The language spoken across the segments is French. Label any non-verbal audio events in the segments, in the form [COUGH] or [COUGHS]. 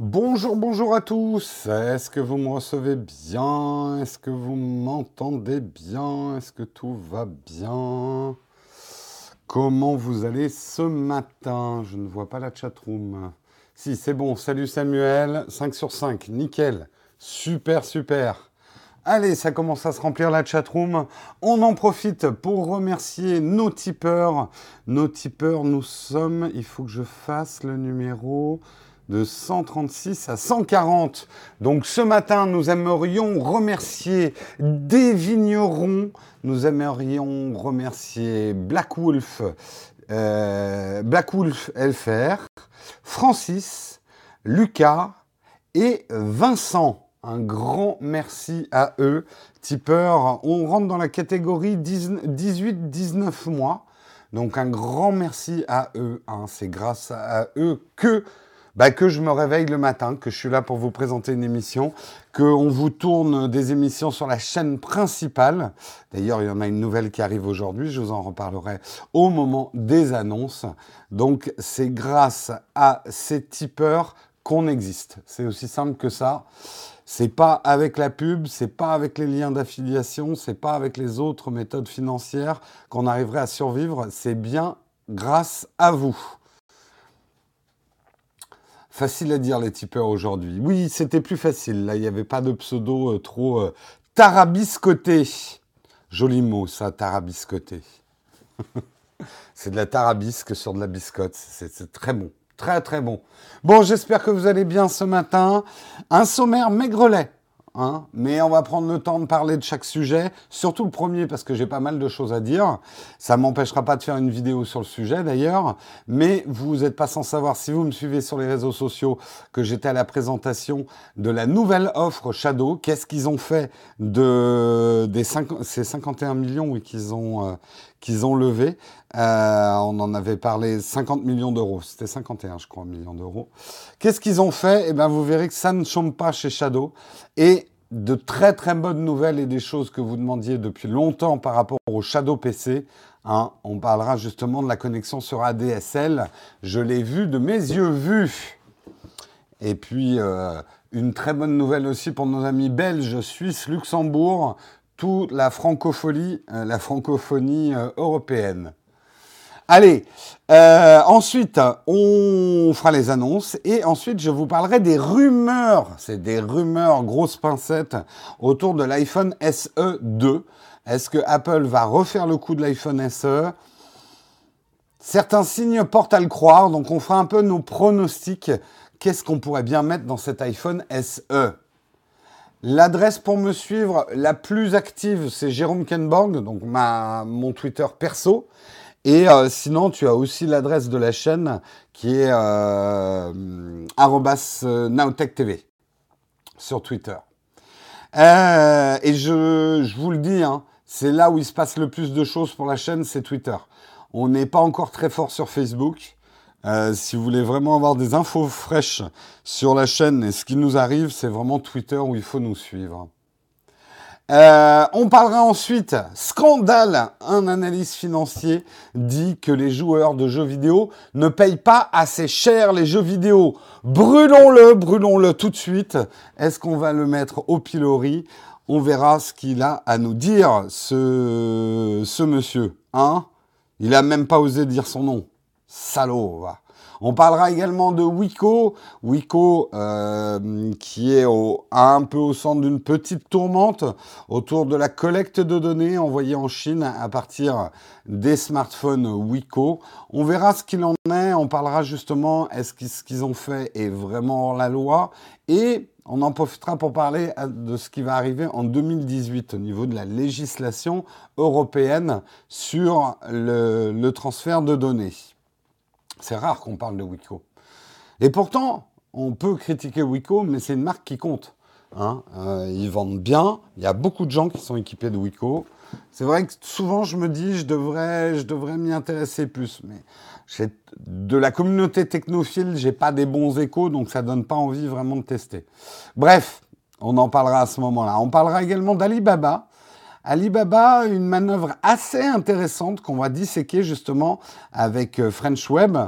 Bonjour, bonjour à tous. Est-ce que vous me recevez bien? Est-ce que vous m'entendez bien? Est-ce que tout va bien? Comment vous allez ce matin? Je ne vois pas la chatroom. Si, c'est bon. Salut Samuel. 5 sur 5. Nickel. Super, super. Allez, ça commence à se remplir la chatroom. On en profite pour remercier nos tipeurs. Nos tipeurs, nous sommes, il faut que je fasse le numéro de 136 à 140. Donc ce matin, nous aimerions remercier des vignerons. Nous aimerions remercier Black Wolf, euh, Black Wolf LFR, Francis, Lucas et Vincent. Un grand merci à eux. Tipeur, on rentre dans la catégorie 18-19 mois. Donc un grand merci à eux. Hein. C'est grâce à eux que, bah, que je me réveille le matin, que je suis là pour vous présenter une émission, qu'on vous tourne des émissions sur la chaîne principale. D'ailleurs, il y en a une nouvelle qui arrive aujourd'hui. Je vous en reparlerai au moment des annonces. Donc c'est grâce à ces tipeurs qu'on existe. C'est aussi simple que ça. C'est pas avec la pub, c'est pas avec les liens d'affiliation, c'est pas avec les autres méthodes financières qu'on arriverait à survivre, c'est bien grâce à vous. Facile à dire les tipeurs aujourd'hui. Oui, c'était plus facile. Là, il n'y avait pas de pseudo euh, trop euh, tarabiscoté. Joli mot, ça, tarabiscoté. [LAUGHS] c'est de la tarabisque sur de la biscotte. C'est très bon. Très très bon. Bon, j'espère que vous allez bien ce matin. Un sommaire maigrelet. Hein, mais on va prendre le temps de parler de chaque sujet, surtout le premier parce que j'ai pas mal de choses à dire. Ça m'empêchera pas de faire une vidéo sur le sujet d'ailleurs, mais vous n'êtes pas sans savoir si vous me suivez sur les réseaux sociaux que j'étais à la présentation de la nouvelle offre Shadow. Qu'est-ce qu'ils ont fait de des ces 51 millions qu'ils ont euh, qu'ils ont levé? Euh, on en avait parlé 50 millions d'euros. C'était 51, je crois, millions d'euros. Qu'est-ce qu'ils ont fait? Eh bien, vous verrez que ça ne chôme pas chez Shadow. Et de très très bonnes nouvelles et des choses que vous demandiez depuis longtemps par rapport au Shadow PC. Hein, on parlera justement de la connexion sur ADSL. Je l'ai vu de mes yeux vus. Et puis, euh, une très bonne nouvelle aussi pour nos amis belges, suisses, Luxembourg toute la francophonie, euh, la francophonie européenne. Allez, euh, ensuite, on fera les annonces et ensuite, je vous parlerai des rumeurs. C'est des rumeurs, grosses pincettes, autour de l'iPhone SE 2. Est-ce que Apple va refaire le coup de l'iPhone SE Certains signes portent à le croire, donc on fera un peu nos pronostics. Qu'est-ce qu'on pourrait bien mettre dans cet iPhone SE L'adresse pour me suivre la plus active, c'est Jérôme Kenborg, donc mon Twitter perso. Et euh, sinon, tu as aussi l'adresse de la chaîne qui est euh, @nowtechtv sur Twitter. Euh, et je, je, vous le dis, hein, c'est là où il se passe le plus de choses pour la chaîne, c'est Twitter. On n'est pas encore très fort sur Facebook. Euh, si vous voulez vraiment avoir des infos fraîches sur la chaîne et ce qui nous arrive, c'est vraiment Twitter où il faut nous suivre. Euh, on parlera ensuite scandale. Un analyste financier dit que les joueurs de jeux vidéo ne payent pas assez cher les jeux vidéo. Brûlons-le, brûlons-le tout de suite. Est-ce qu'on va le mettre au pilori? On verra ce qu'il a à nous dire, ce, ce monsieur. Hein? Il a même pas osé dire son nom. Salaud, va. On parlera également de Wiko, Wiko euh, qui est un peu au centre d'une petite tourmente autour de la collecte de données envoyées en Chine à partir des smartphones Wiko. On verra ce qu'il en est, on parlera justement est-ce que ce qu'ils ont fait est vraiment la loi et on en profitera pour parler de ce qui va arriver en 2018 au niveau de la législation européenne sur le transfert de données. C'est rare qu'on parle de Wiko. Et pourtant, on peut critiquer Wiko, mais c'est une marque qui compte. Hein. Euh, ils vendent bien. Il y a beaucoup de gens qui sont équipés de Wiko. C'est vrai que souvent, je me dis, je devrais, je devrais m'y intéresser plus. Mais de la communauté technophile, j'ai pas des bons échos, donc ça donne pas envie vraiment de tester. Bref, on en parlera à ce moment-là. On parlera également d'Alibaba, Alibaba, une manœuvre assez intéressante qu'on va disséquer justement avec euh, French Web.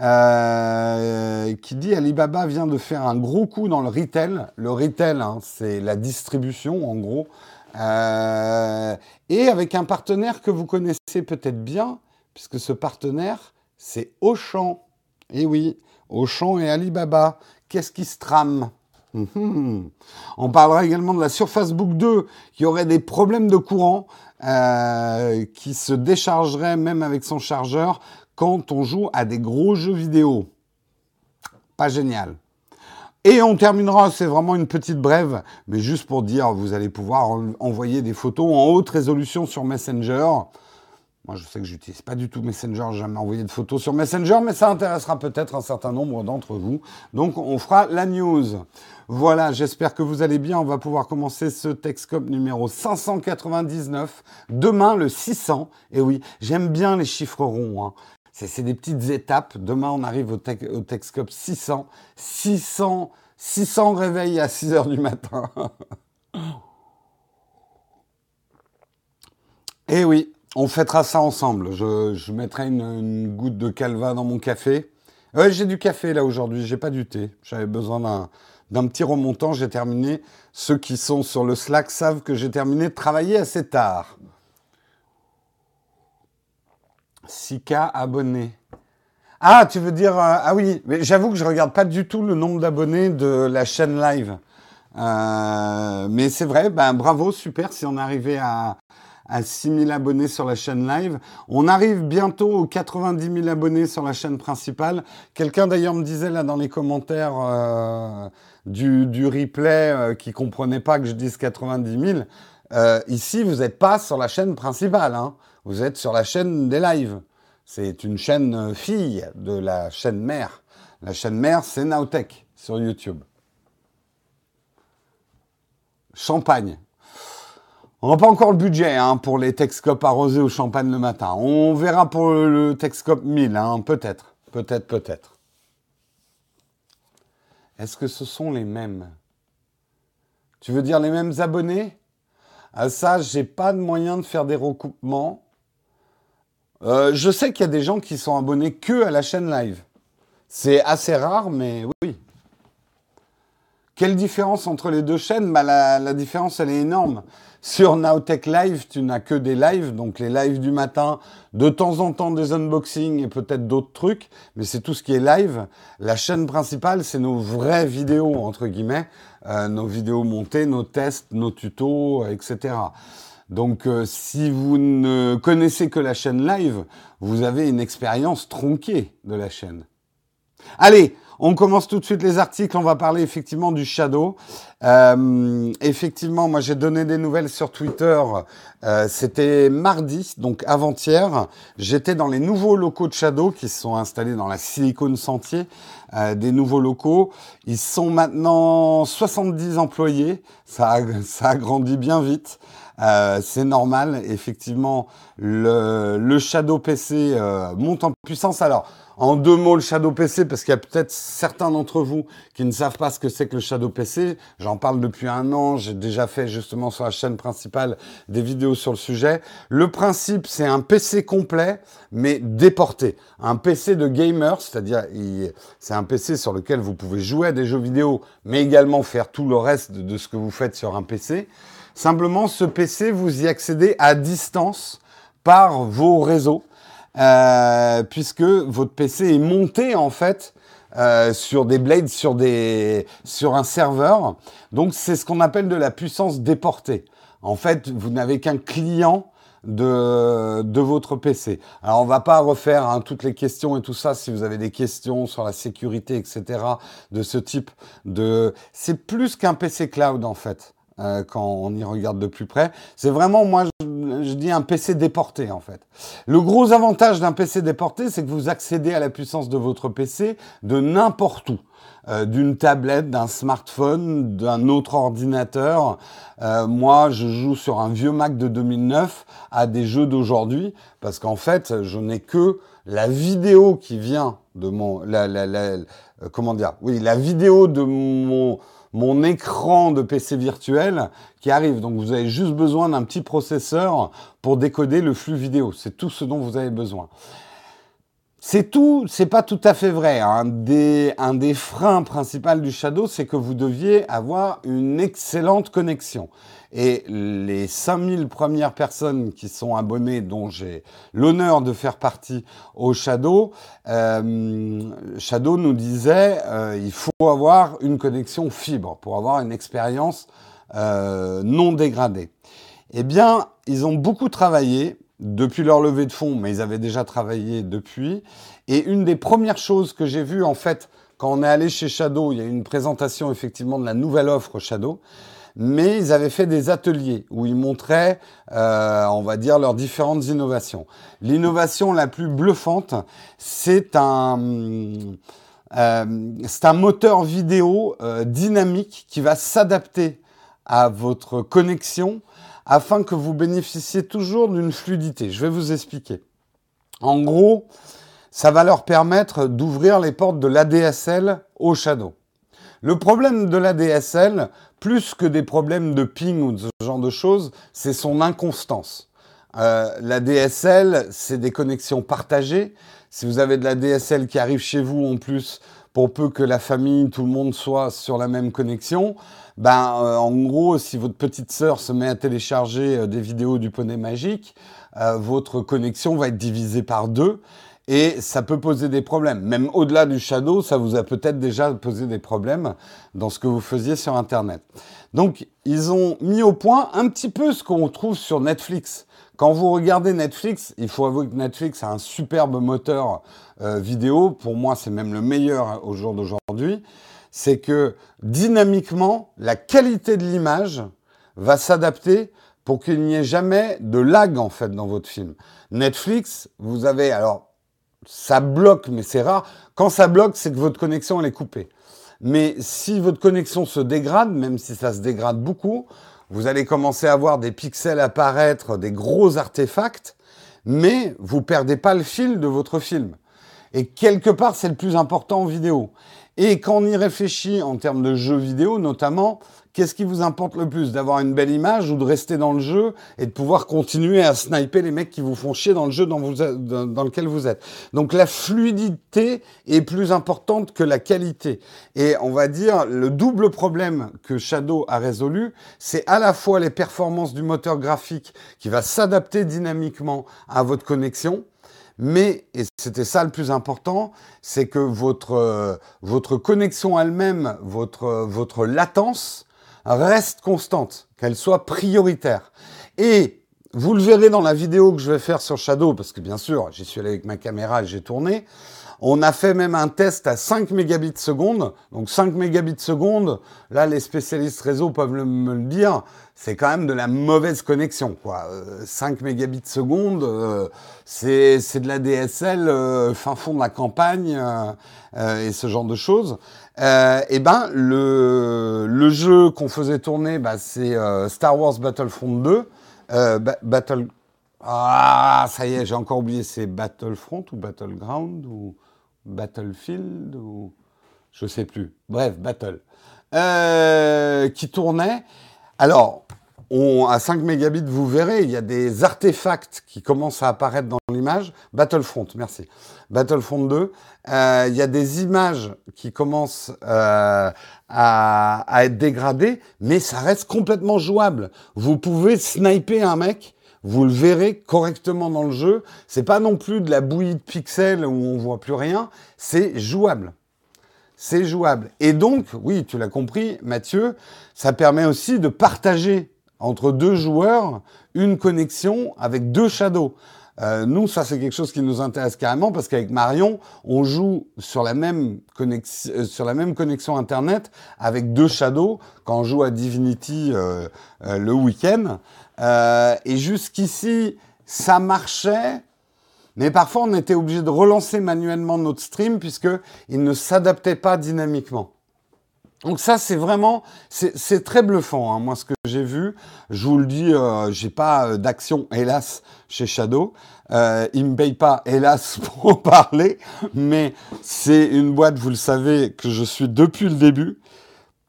euh, qui dit Alibaba vient de faire un gros coup dans le retail. Le retail, hein, c'est la distribution en gros. Euh, et avec un partenaire que vous connaissez peut-être bien, puisque ce partenaire, c'est Auchan. Eh oui, Auchan et Alibaba. Qu'est-ce qui se trame? Mhm. On parlera également de la Surface Book 2 qui aurait des problèmes de courant, euh, qui se déchargerait même avec son chargeur quand on joue à des gros jeux vidéo. Pas génial. Et on terminera, c'est vraiment une petite brève, mais juste pour dire, vous allez pouvoir envoyer des photos en haute résolution sur Messenger. Moi, je sais que j'utilise pas du tout Messenger, j'ai jamais envoyé de photos sur Messenger, mais ça intéressera peut-être un certain nombre d'entre vous. Donc, on fera la news. Voilà, j'espère que vous allez bien. On va pouvoir commencer ce Texcop numéro 599. Demain, le 600. Et oui, j'aime bien les chiffres ronds. Hein. C'est des petites étapes. Demain, on arrive au, au Texcop 600. 600, 600 réveils à 6 heures du matin. [LAUGHS] Et oui, on fêtera ça ensemble. Je, mettrai une, goutte de calva dans mon café. J'ai du café là aujourd'hui, j'ai pas du thé. J'avais besoin d'un petit remontant. J'ai terminé. Ceux qui sont sur le Slack savent que j'ai terminé de travailler assez tard. 6K abonnés. Ah, tu veux dire... Euh, ah oui, mais j'avoue que je regarde pas du tout le nombre d'abonnés de la chaîne live. Euh, mais c'est vrai, ben, bravo, super si on arrivait à, à 6000 abonnés sur la chaîne live. On arrive bientôt aux 90 000 abonnés sur la chaîne principale. Quelqu'un d'ailleurs me disait là dans les commentaires euh, du, du, replay euh, qui comprenait pas que je dise 90 000. Euh, ici, vous n'êtes pas sur la chaîne principale. Hein. Vous êtes sur la chaîne des lives. C'est une chaîne euh, fille de la chaîne mère. La chaîne mère, c'est Nowtech sur YouTube. Champagne. On n'a pas encore le budget hein, pour les Texcop arrosés au champagne le matin. On verra pour le Texcop 1000, hein, peut-être. Peut-être, peut-être. Est-ce que ce sont les mêmes? Tu veux dire les mêmes abonnés? À ça, j'ai pas de moyen de faire des recoupements. Euh, je sais qu'il y a des gens qui sont abonnés que à la chaîne live. C'est assez rare, mais oui. Quelle différence entre les deux chaînes? Bah, la, différence, elle est énorme. Sur Nowtech Live, tu n'as que des lives, donc les lives du matin, de temps en temps des unboxings et peut-être d'autres trucs, mais c'est tout ce qui est live. La chaîne principale, c'est nos vraies vidéos, entre guillemets, euh, nos vidéos montées, nos tests, nos tutos, etc. Donc euh, si vous ne connaissez que la chaîne live, vous avez une expérience tronquée de la chaîne. Allez, on commence tout de suite les articles. On va parler effectivement du Shadow. Euh, effectivement, moi j'ai donné des nouvelles sur Twitter. Euh, c'était mardi, donc avant-hier. J'étais dans les nouveaux locaux de Shadow qui se sont installés dans la Silicon Sentier. des nouveaux locaux. Ils sont maintenant 70 employés. Ça ça a grandi bien vite. Euh, c'est normal, effectivement, le, Shadow PC euh, monte en puissance. Alors, en deux mots, le Shadow PC, parce qu'il y a peut-être certains d'entre vous qui ne savent pas ce que c'est que le Shadow PC. J'en parle depuis un an, j'ai déjà fait justement sur la chaîne principale des vidéos sur le sujet. Le principe, c'est un PC complet, mais déporté. Un PC de gamer, c'est-à-dire c'est un PC sur lequel vous pouvez jouer à des jeux vidéo, mais également faire tout le reste de ce que vous faites sur un PC. Simplement, ce PC, vous y accédez à distance par vos réseaux, euh, puisque votre PC est monté en fait euh, sur des blades, sur, des, sur un serveur. Donc c'est ce qu'on appelle de la puissance déportée. En fait, vous n'avez qu'un client de, de votre PC. Alors on va pas refaire hein, toutes les questions et tout ça. Si vous avez des questions sur la sécurité, etc. de ce type de, c'est plus qu'un PC cloud en fait. Euh, quand on y regarde de plus près. C'est vraiment, moi, je, dis un PC déporté, en fait. Le gros avantage d'un PC déporté, c'est que vous accédez à la puissance de votre PC de n'importe où. Euh, d'une tablette, d'un smartphone, d'un autre ordinateur. Euh, moi, je joue sur un vieux Mac de 2009 à des jeux d'aujourd'hui parce qu'en fait, je n'ai que la vidéo qui vient de mon, la, la, la, comment dire, oui, la vidéo de mon mon écran de PC virtuel qui arrive. Donc vous avez juste besoin d'un petit processeur pour décoder le flux vidéo. C'est tout ce dont vous avez besoin. C'est tout, c'est pas tout à fait vrai. Un des, un des freins principaux du Shadow, c'est que vous deviez avoir une excellente connexion. Et les 5000 premières personnes qui sont abonnées, dont j'ai l'honneur de faire partie au Shadow, euh, Shadow nous disait euh, il faut avoir une connexion fibre pour avoir une expérience euh, non dégradée. Eh bien, ils ont beaucoup travaillé depuis leur levée de fonds, mais ils avaient déjà travaillé depuis. Et une des premières choses que j'ai vues, en fait, quand on est allé chez Shadow, il y a eu une présentation effectivement de la nouvelle offre Shadow, mais ils avaient fait des ateliers où ils montraient, euh, on va dire, leurs différentes innovations. L'innovation la plus bluffante, c'est un, euh, un moteur vidéo euh, dynamique qui va s'adapter à votre connexion afin que vous bénéficiez toujours d'une fluidité. Je vais vous expliquer. En gros, ça va leur permettre d'ouvrir les portes de l'ADSL au Shadow. Le problème de l'ADSL, plus que des problèmes de ping ou de ce genre de choses, c'est son inconstance. Euh, la DSL, c'est des connexions partagées. Si vous avez de la DSL qui arrive chez vous en plus, pour peu que la famille, tout le monde soit sur la même connexion, ben, euh, en gros, si votre petite sœur se met à télécharger euh, des vidéos du poney magique, euh, votre connexion va être divisée par deux et ça peut poser des problèmes. Même au-delà du shadow, ça vous a peut-être déjà posé des problèmes dans ce que vous faisiez sur Internet. Donc, ils ont mis au point un petit peu ce qu'on trouve sur Netflix. Quand vous regardez Netflix, il faut avouer que Netflix a un superbe moteur vidéo. Pour moi, c'est même le meilleur au jour d'aujourd'hui c'est que dynamiquement, la qualité de l'image va s'adapter pour qu'il n'y ait jamais de lag en fait dans votre film. Netflix, vous avez alors ça bloque, mais c'est rare. Quand ça bloque, c'est que votre connexion elle est coupée. Mais si votre connexion se dégrade, même si ça se dégrade beaucoup, vous allez commencer à voir des pixels apparaître, des gros artefacts, mais vous perdez pas le fil de votre film. Et quelque part, c'est le plus important en vidéo. Et quand on y réfléchit en termes de jeux vidéo notamment, qu'est-ce qui vous importe le plus D'avoir une belle image ou de rester dans le jeu et de pouvoir continuer à sniper les mecs qui vous font chier dans le jeu dans, lequel vous êtes? Donc la fluidité est plus importante que la qualité. Et on va dire, le double problème que Shadow a résolu, c'est à la fois les performances du moteur graphique qui va s'adapter dynamiquement à votre connexion, mais, et c'était ça le plus important, c'est que votre, euh, votre connexion elle-même, votre, votre latence reste constante, qu'elle soit prioritaire. Et vous le verrez dans la vidéo que je vais faire sur Shadow, parce que bien sûr, j'y suis allé avec ma caméra et j'ai tourné. On a fait même un test à 5 mégabits seconde. Donc 5 mégabits seconde, là les spécialistes réseau peuvent me le dire, c'est quand même de la mauvaise connexion. Quoi. 5 euh, mégabits seconde, euh, c'est, de la DSL euh, fin fond de la campagne et ce genre de choses. et ben le, le jeu qu'on faisait tourner, bah, c'est Star Wars Battlefront 2. Battle... Ah, ça y est, j'ai encore oublié, c'est Battlefront ou Battleground ou Battlefield ou je sais plus. Bref, Battle. qui tournait. Alors, à 5 mégabits, vous verrez, il y a des artefacts qui commencent à apparaître dans l'image. Battlefront, merci. Battlefront 2. Euh, il y a des images qui commencent euh, à, être dégradées, mais ça reste complètement jouable. Vous pouvez sniper un mec, vous le verrez correctement dans le jeu. C'est pas non plus de la bouillie de pixels où on voit plus rien. C'est jouable c'est jouable. Et donc, oui, tu l'as compris, Mathieu, ça permet aussi de partager entre deux joueurs une connexion avec deux shadows. Euh, nous, ça c'est quelque chose qui nous intéresse carrément parce qu'avec Marion, on joue sur la même connexion, euh, connexion internet avec deux shadows quand on joue à Divinity euh, le week-end. Et jusqu'ici, ça marchait, mais parfois on était obligé de relancer manuellement notre stream puisqu'il ne s'adaptait pas dynamiquement. Donc ça, c'est vraiment, c'est très bluffant. Hein. Moi, ce que j'ai vu, je vous le dis, euh, j'ai pas euh, d'action, hélas, chez Shadow. Euh, ils me payent pas, hélas, [LAUGHS] pour en parler, mais c'est une boîte, vous le savez, que je suis depuis le début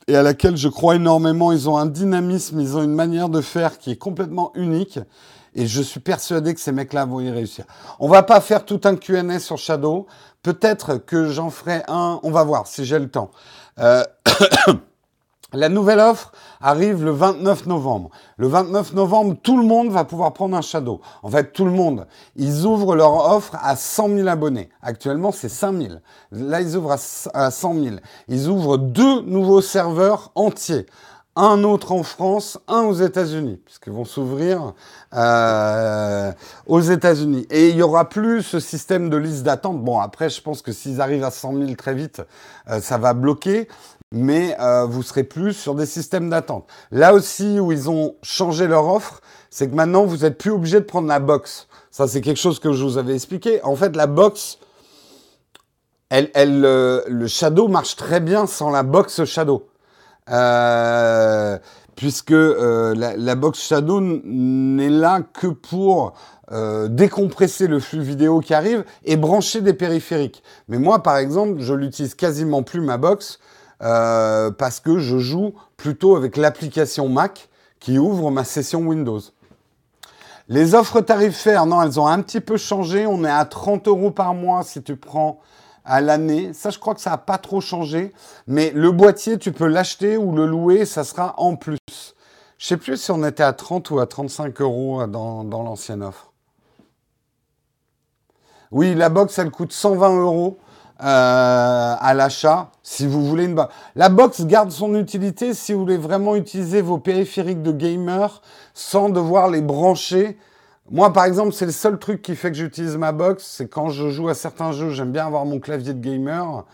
et à laquelle je crois énormément. Ils ont un dynamisme, ils ont une manière de faire qui est complètement unique. Et je suis persuadé que ces mecs-là vont y réussir. On va pas faire tout un Q&A sur Shadow. Peut-être que j'en ferai un. On va voir si j'ai le temps. Euh, La nouvelle offre arrive le 29 novembre. Le 29 novembre, tout le monde va pouvoir prendre un Shadow. En fait, tout le monde. Ils ouvrent leur offre à 100 000 abonnés. Actuellement, c'est 5 000. Là, ils ouvrent à 100 000. Ils ouvrent deux nouveaux serveurs entiers un autre en France, un aux États-Unis, puisqu'ils vont s'ouvrir euh, aux États-Unis. Et il y aura plus ce système de liste d'attente. Bon, après, je pense que s'ils arrivent à 100 000 très vite, euh, ça va bloquer mais euh, vous serez plus sur des systèmes d'attente. Là aussi où ils ont changé leur offre, c'est que maintenant vous n'êtes plus obligé de prendre la box. Ça c'est quelque chose que je vous avais expliqué. En fait, la box, elle, euh, le Shadow marche très bien sans la box Shadow. Euh, puisque la, la, box Shadow n'est là que pour décompresser le flux vidéo qui arrive et brancher des périphériques. Mais moi, par exemple, je l'utilise quasiment plus ma box euh, parce que je joue plutôt avec l'application Mac qui ouvre ma session Windows. Les offres tarifaires, non, elles ont un petit peu changé. On est à 30 euros par mois si tu prends à l'année. Ça, je crois que ça n'a pas trop changé. Mais le boîtier, tu peux l'acheter ou le louer, ça sera en plus. Je sais plus si on était à 30 ou à 35 euros dans, dans l'ancienne offre. Oui, la box, elle coûte 120 euros. Euh, à l'achat si vous voulez une box. La box garde son utilité si vous voulez vraiment utiliser vos périphériques de gamer sans devoir les brancher. Moi, par exemple, c'est le seul truc qui fait que j'utilise ma box, c'est quand je joue à certains jeux, j'aime bien avoir mon clavier de gamer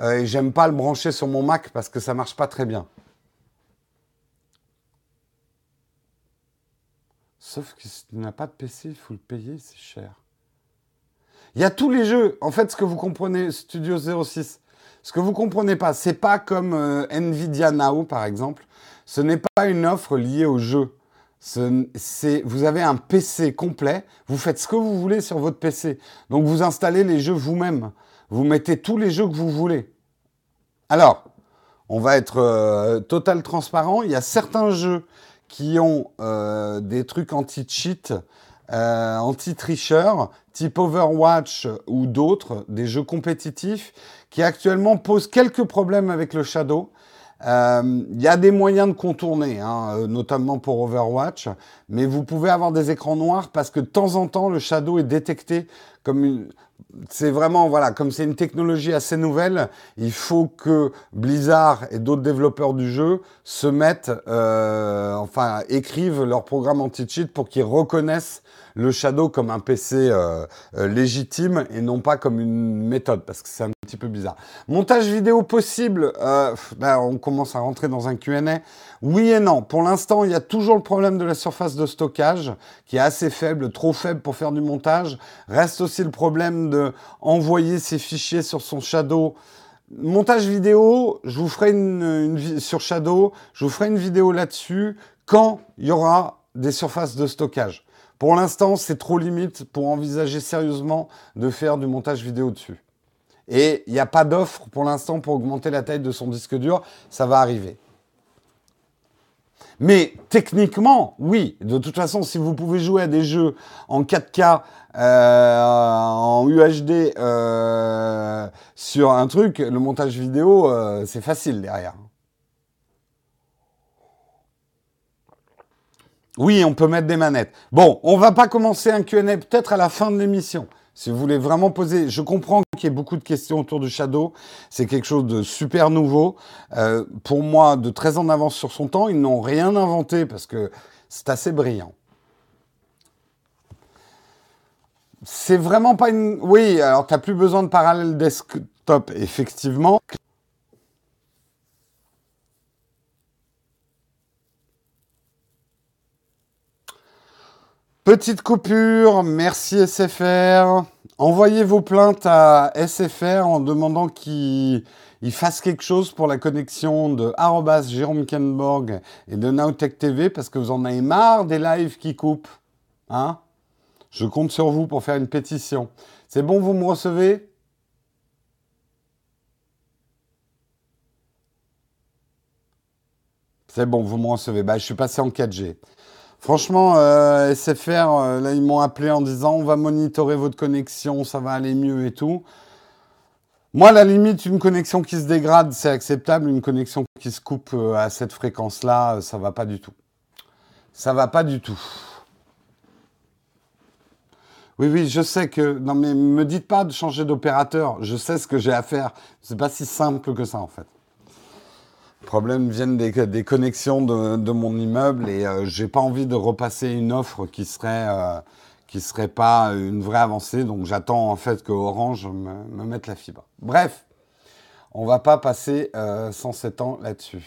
euh, et j'aime pas le brancher sur mon Mac parce que ça marche pas très bien. Sauf que si tu pas de PC, il faut le payer, c'est cher. Il y a tous les jeux. En fait, ce que vous comprenez, Studio 06, ce que vous comprenez pas, c'est pas comme euh, Nvidia Now, par exemple. Ce n'est pas une offre liée au jeu. C'est, vous avez un PC complet, vous faites ce que vous voulez sur votre PC. Donc vous installez les jeux vous-même. Vous mettez tous les jeux que vous voulez. Alors, on va être euh, total transparent. Il y a certains jeux qui ont euh, des trucs anti-cheat, anti-tricheur, type Overwatch ou d'autres, des jeux compétitifs, qui actuellement posent quelques problèmes avec le Shadow. Euh, il y a des moyens de contourner, hein, euh, notamment pour Overwatch, mais vous pouvez avoir des écrans noirs parce que de temps en temps, le Shadow est détecté comme une... C'est vraiment, voilà, comme c'est une technologie assez nouvelle, il faut que Blizzard et d'autres développeurs du jeu se mettent, euh, enfin, écrivent leur programme anti-cheat pour qu'ils reconnaissent le Shadow comme un PC euh, euh, légitime et non pas comme une méthode, parce que c'est un petit peu bizarre. Montage vidéo possible, euh, là on commence à rentrer dans un Q&A. Oui et non. Pour l'instant, il y a toujours le problème de la surface de stockage, qui est assez faible, trop faible pour faire du montage. Reste aussi le problème de envoyer ses fichiers sur son Shadow montage vidéo, je vous ferai une, une, sur Shadow, je vous ferai une vidéo là-dessus quand il y aura des surfaces de stockage. Pour l'instant, c'est trop limite pour envisager sérieusement de faire du montage vidéo dessus. Et il n'y a pas d'offre pour l'instant pour augmenter la taille de son disque dur. Ça va arriver. Mais techniquement, oui. De toute façon, si vous pouvez jouer à des jeux en 4K, euh, en UHD sur un truc, le montage vidéo, euh, c'est facile derrière. Oui, on peut mettre des manettes. Bon, on va pas commencer un Q&A peut-être à la fin de l'émission. Si vous voulez vraiment poser, je comprends qu'il y ait beaucoup de questions autour du Shadow. C'est quelque chose de super nouveau. Euh, pour moi, de très en avance sur son temps. Ils n'ont rien inventé parce que c'est assez brillant. C'est vraiment pas une. Oui, alors tu n'as plus besoin de parallèle desktop, effectivement. Petite coupure, merci SFR. Envoyez vos plaintes à SFR en demandant qu'il fasse quelque chose pour la connexion de Jérôme Kenborg et de Nowtech TV parce que vous en avez marre des lives qui coupent. Hein? Je compte sur vous pour faire une pétition. C'est bon, vous me recevez? C'est bon, vous me recevez. Bah, je suis passé en 4G. Franchement, euh, SFR, euh, là, ils m'ont appelé en disant on va monitorer votre connexion, ça va aller mieux et tout. Moi, à la limite, une connexion qui se dégrade, c'est acceptable. Une connexion qui se coupe euh, à cette fréquence-là, ça va pas du tout. Ça va pas du tout. Oui, oui, je sais que. Non, mais me dites pas de changer d'opérateur. Je sais ce que j'ai à faire. C'est pas si simple que ça, en fait. Les problèmes viennent des, connexions de, mon immeuble et euh, j'ai pas envie de repasser une offre qui serait euh, qui serait pas une vraie avancée. Donc j'attends en fait que Orange me, mette la fibre. Bref, on va pas passer 107 euh, ans là-dessus.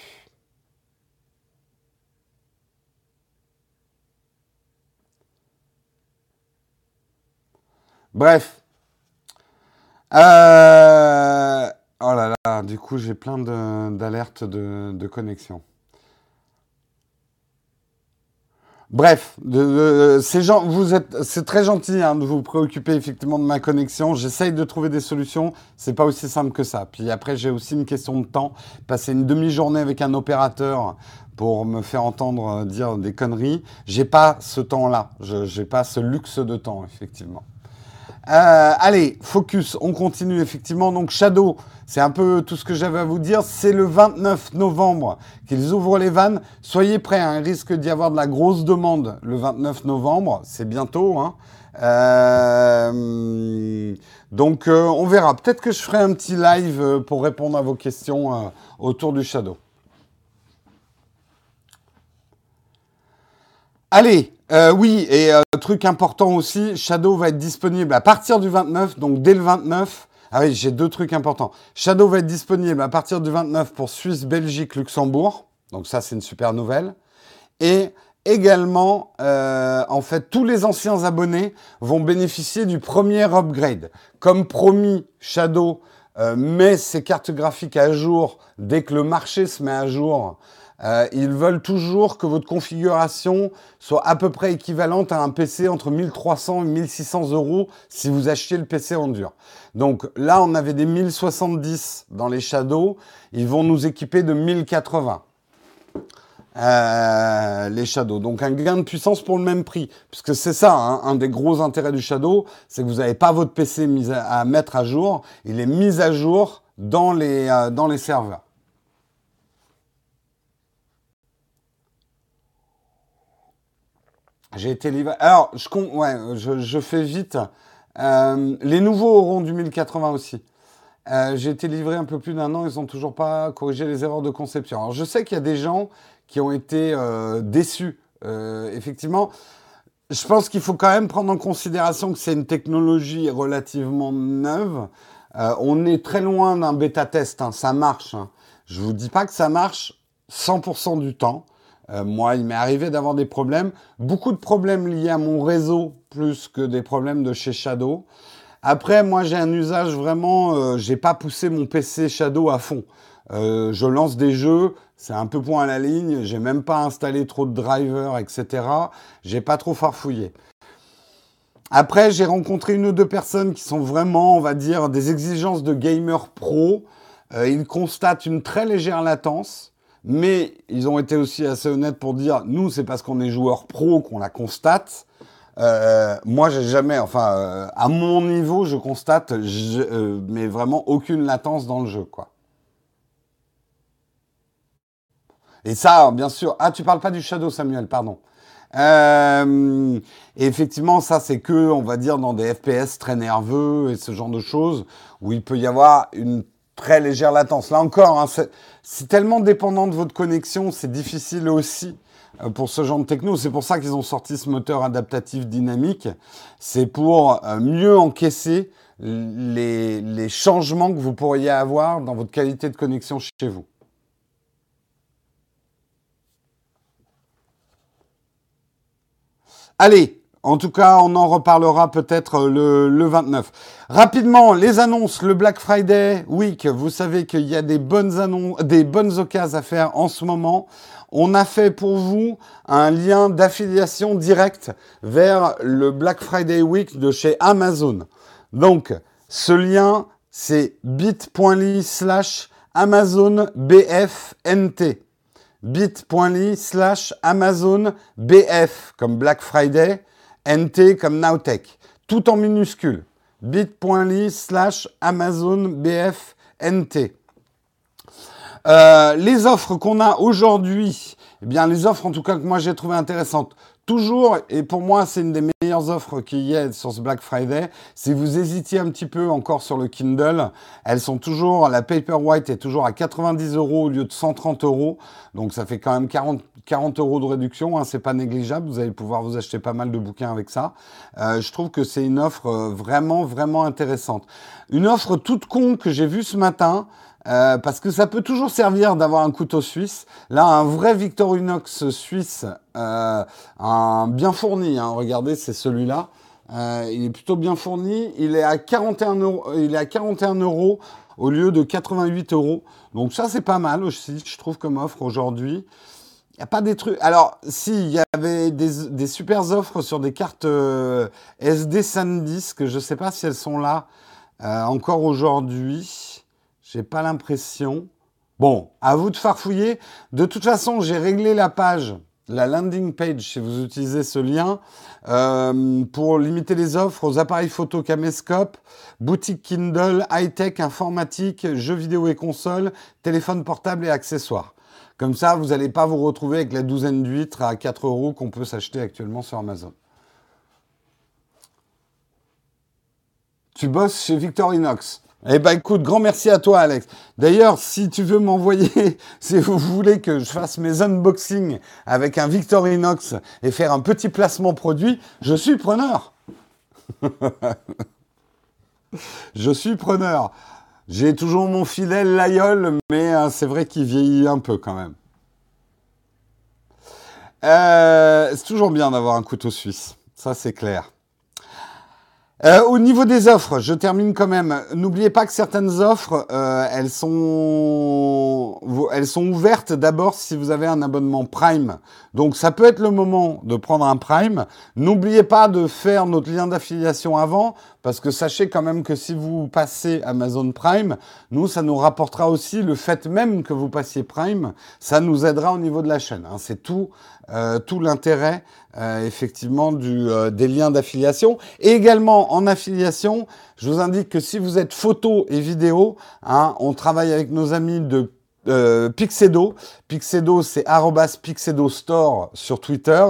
Bref. Euh, oh là là, du coup, j'ai plein d'alertes de, connexion. Bref, vous êtes, c'est très gentil hein, de vous préoccuper effectivement de ma connexion. J'essaye de trouver des solutions. C'est pas aussi simple que ça. Puis après, j'ai aussi une question de temps. Passer une demi-journée avec un opérateur pour me faire entendre euh, dire des conneries, j'ai pas ce temps-là. Je j'ai pas ce luxe de temps, effectivement. Euh, allez, focus, on continue effectivement. Donc Shadow, c'est un peu tout ce que j'avais à vous dire. C'est le 29 novembre qu'ils ouvrent les vannes. Soyez prêts, hein, il risque d'y avoir de la grosse demande le 29 novembre. C'est bientôt. Hein. Euh, donc euh, on verra. Peut-être que je ferai un petit live pour répondre à vos questions autour du Shadow. Allez, euh, oui, et euh, truc important aussi, Shadow va être disponible à partir du 29, donc dès le 29. Ah oui, j'ai deux trucs importants. Shadow va être disponible à partir du 29 pour Suisse, Belgique, Luxembourg. Donc ça, c'est une super nouvelle. Et également, euh, en fait, tous les anciens abonnés vont bénéficier du premier upgrade. Comme promis, Shadow met ses cartes graphiques à jour dès que le marché se met à jour euh, ils veulent toujours que votre configuration soit à peu près équivalente à un PC entre 1300 et 1600 euros si vous achetiez le PC en dur. Donc là, on avait des 1070 dans les Shadows. Ils vont nous équiper de 1080. Euh, les Shadows. Donc un gain de puissance pour le même prix. Puisque c'est ça, hein, un des gros intérêts du Shadow, c'est que vous n'avez pas votre PC mis à, mettre à jour. Il est mis à jour dans les, euh, dans les serveurs. J'ai été livré. Alors, je, ouais, je, fais vite. Euh, les nouveaux auront du 1080 aussi. Euh, j'ai été livré un peu plus d'un an, ils n'ont toujours pas corrigé les erreurs de conception. Alors, je sais qu'il y a des gens qui ont été euh, déçus. effectivement, je pense qu'il faut quand même prendre en considération que c'est une technologie relativement neuve. on est très loin d'un bêta test, hein, ça marche. Hein. Je vous dis pas que ça marche 100% du temps. Euh, moi, il m'est arrivé d'avoir des problèmes, beaucoup de problèmes liés à mon réseau plus que des problèmes de chez Shadow. Après, moi, j'ai un usage vraiment, euh, j'ai pas poussé mon PC Shadow à fond. Euh, je lance des jeux, c'est un peu point à la ligne, j'ai même pas installé trop de drivers, etc. J'ai pas trop farfouillé. Après, j'ai rencontré une ou deux personnes qui sont vraiment, on va dire, des exigences de gamer pro. ils constatent une très légère latence. Mais ils ont été aussi assez honnêtes pour dire, nous, c'est parce qu'on est joueur pro qu'on la constate. Euh, moi, j'ai jamais, enfin, euh, à mon niveau, je constate, euh, mais vraiment aucune latence dans le jeu, quoi. Et ça, bien sûr. Ah, tu parles pas du Shadow, Samuel, pardon. et effectivement, ça, c'est que, on va dire, dans des FPS très nerveux et ce genre de choses, où il peut y avoir une très légère latence. Là encore, hein, c'est tellement dépendant de votre connexion, c'est difficile aussi euh, pour ce genre de techno. C'est pour ça qu'ils ont sorti ce moteur adaptatif dynamique. C'est pour euh, mieux encaisser les, les, changements que vous pourriez avoir dans votre qualité de connexion chez vous. Allez, en tout cas, on en reparlera peut-être le, le, 29. Rapidement, les annonces, le Black Friday Week. Vous savez qu'il y a des bonnes annonces, des bonnes occasions à faire en ce moment. On a fait pour vous un lien d'affiliation directe vers le Black Friday Week de chez Amazon. Donc, ce lien, c'est bit.ly slash Amazon BFNT. bit.ly slash Amazon BF comme Black Friday, NT comme Nowtech, tout en minuscule. bit.ly slash Amazon BF NT. Euh, les offres qu'on a aujourd'hui, eh bien les offres en tout cas que moi j'ai trouvé intéressantes. Toujours, et pour moi c'est une des meilleures offres qu'il y ait sur ce Black Friday, si vous hésitiez un petit peu encore sur le Kindle, elles sont toujours, la Paperwhite est toujours à 90 euros au lieu de 130 euros, donc ça fait quand même 40, 40 euros de réduction, hein, c'est pas négligeable, vous allez pouvoir vous acheter pas mal de bouquins avec ça. Euh, je trouve que c'est une offre euh, vraiment, vraiment intéressante. Une offre toute con que j'ai vue ce matin, euh, parce que ça peut toujours servir d'avoir un couteau suisse. Là, un vrai Victorinox suisse, un bien fourni. Hein. regardez, c'est celui-là. Il est plutôt bien fourni. Il est à 41 euros. Il est à 41 euros au lieu de 88 euros. Donc ça, c'est pas mal aussi, je trouve comme offre aujourd'hui. Il n'y a pas des trucs. Alors, si, il y avait des, super offres sur des cartes SD SanDisk. Je ne sais pas si elles sont là encore aujourd'hui. J'ai pas l'impression. Bon, à vous de farfouiller. De toute façon, j'ai réglé la page, la landing page, si vous utilisez ce lien, euh, pour limiter les offres aux appareils photo caméscope, boutique Kindle, high-tech, informatique, jeux vidéo et consoles, téléphone portable et accessoires. Comme ça, vous n'allez pas vous retrouver avec la douzaine d'huîtres à 4 euros qu'on peut s'acheter actuellement sur Amazon. Tu bosses chez Victorinox. Eh ben écoute, grand merci à toi Alex. D'ailleurs, si tu veux m'envoyer, [LAUGHS] si vous voulez que je fasse mes unboxings avec un Victorinox et faire un petit placement produit, je suis preneur. [LAUGHS] je suis preneur. J'ai toujours mon fidèle Layol, mais euh, c'est vrai qu'il vieillit un peu quand même. Euh, c'est toujours bien d'avoir un couteau suisse, ça c'est clair. Euh, au niveau des offres, je termine quand même. N'oubliez pas que certaines offres, euh, elles sont, elles sont ouvertes d'abord si vous avez un abonnement Prime. Donc ça peut être le moment de prendre un Prime. N'oubliez pas de faire notre lien d'affiliation avant, parce que sachez quand même que si vous passez Amazon Prime, nous ça nous rapportera aussi le fait même que vous passiez Prime, ça nous aidera au niveau de la chaîne. Hein. C'est tout, euh, tout l'intérêt euh, effectivement du, euh, des liens d'affiliation. Et également en affiliation, je vous indique que si vous êtes photo et vidéo, hein, on travaille avec nos amis de euh, Pixedo. Pixedo, c'est Pixedo Store sur Twitter.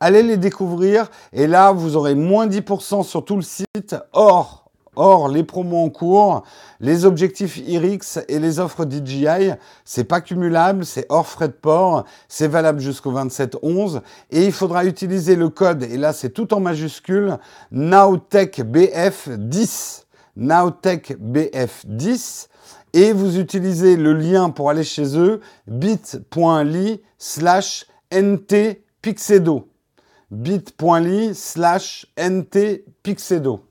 Allez les découvrir et là, vous aurez moins 10% sur tout le site hors Or, les promos en cours, les objectifs IRIX et les offres DJI, c'est pas cumulable, c'est hors frais de port, c'est valable jusqu'au 27-11 et il faudra utiliser le code, et là c'est tout en majuscule, NowTechBF10. NowTechBF10 et vous utilisez le lien pour aller chez eux, bit.ly slash ntpixedo. bit.ly slash ntpixedo.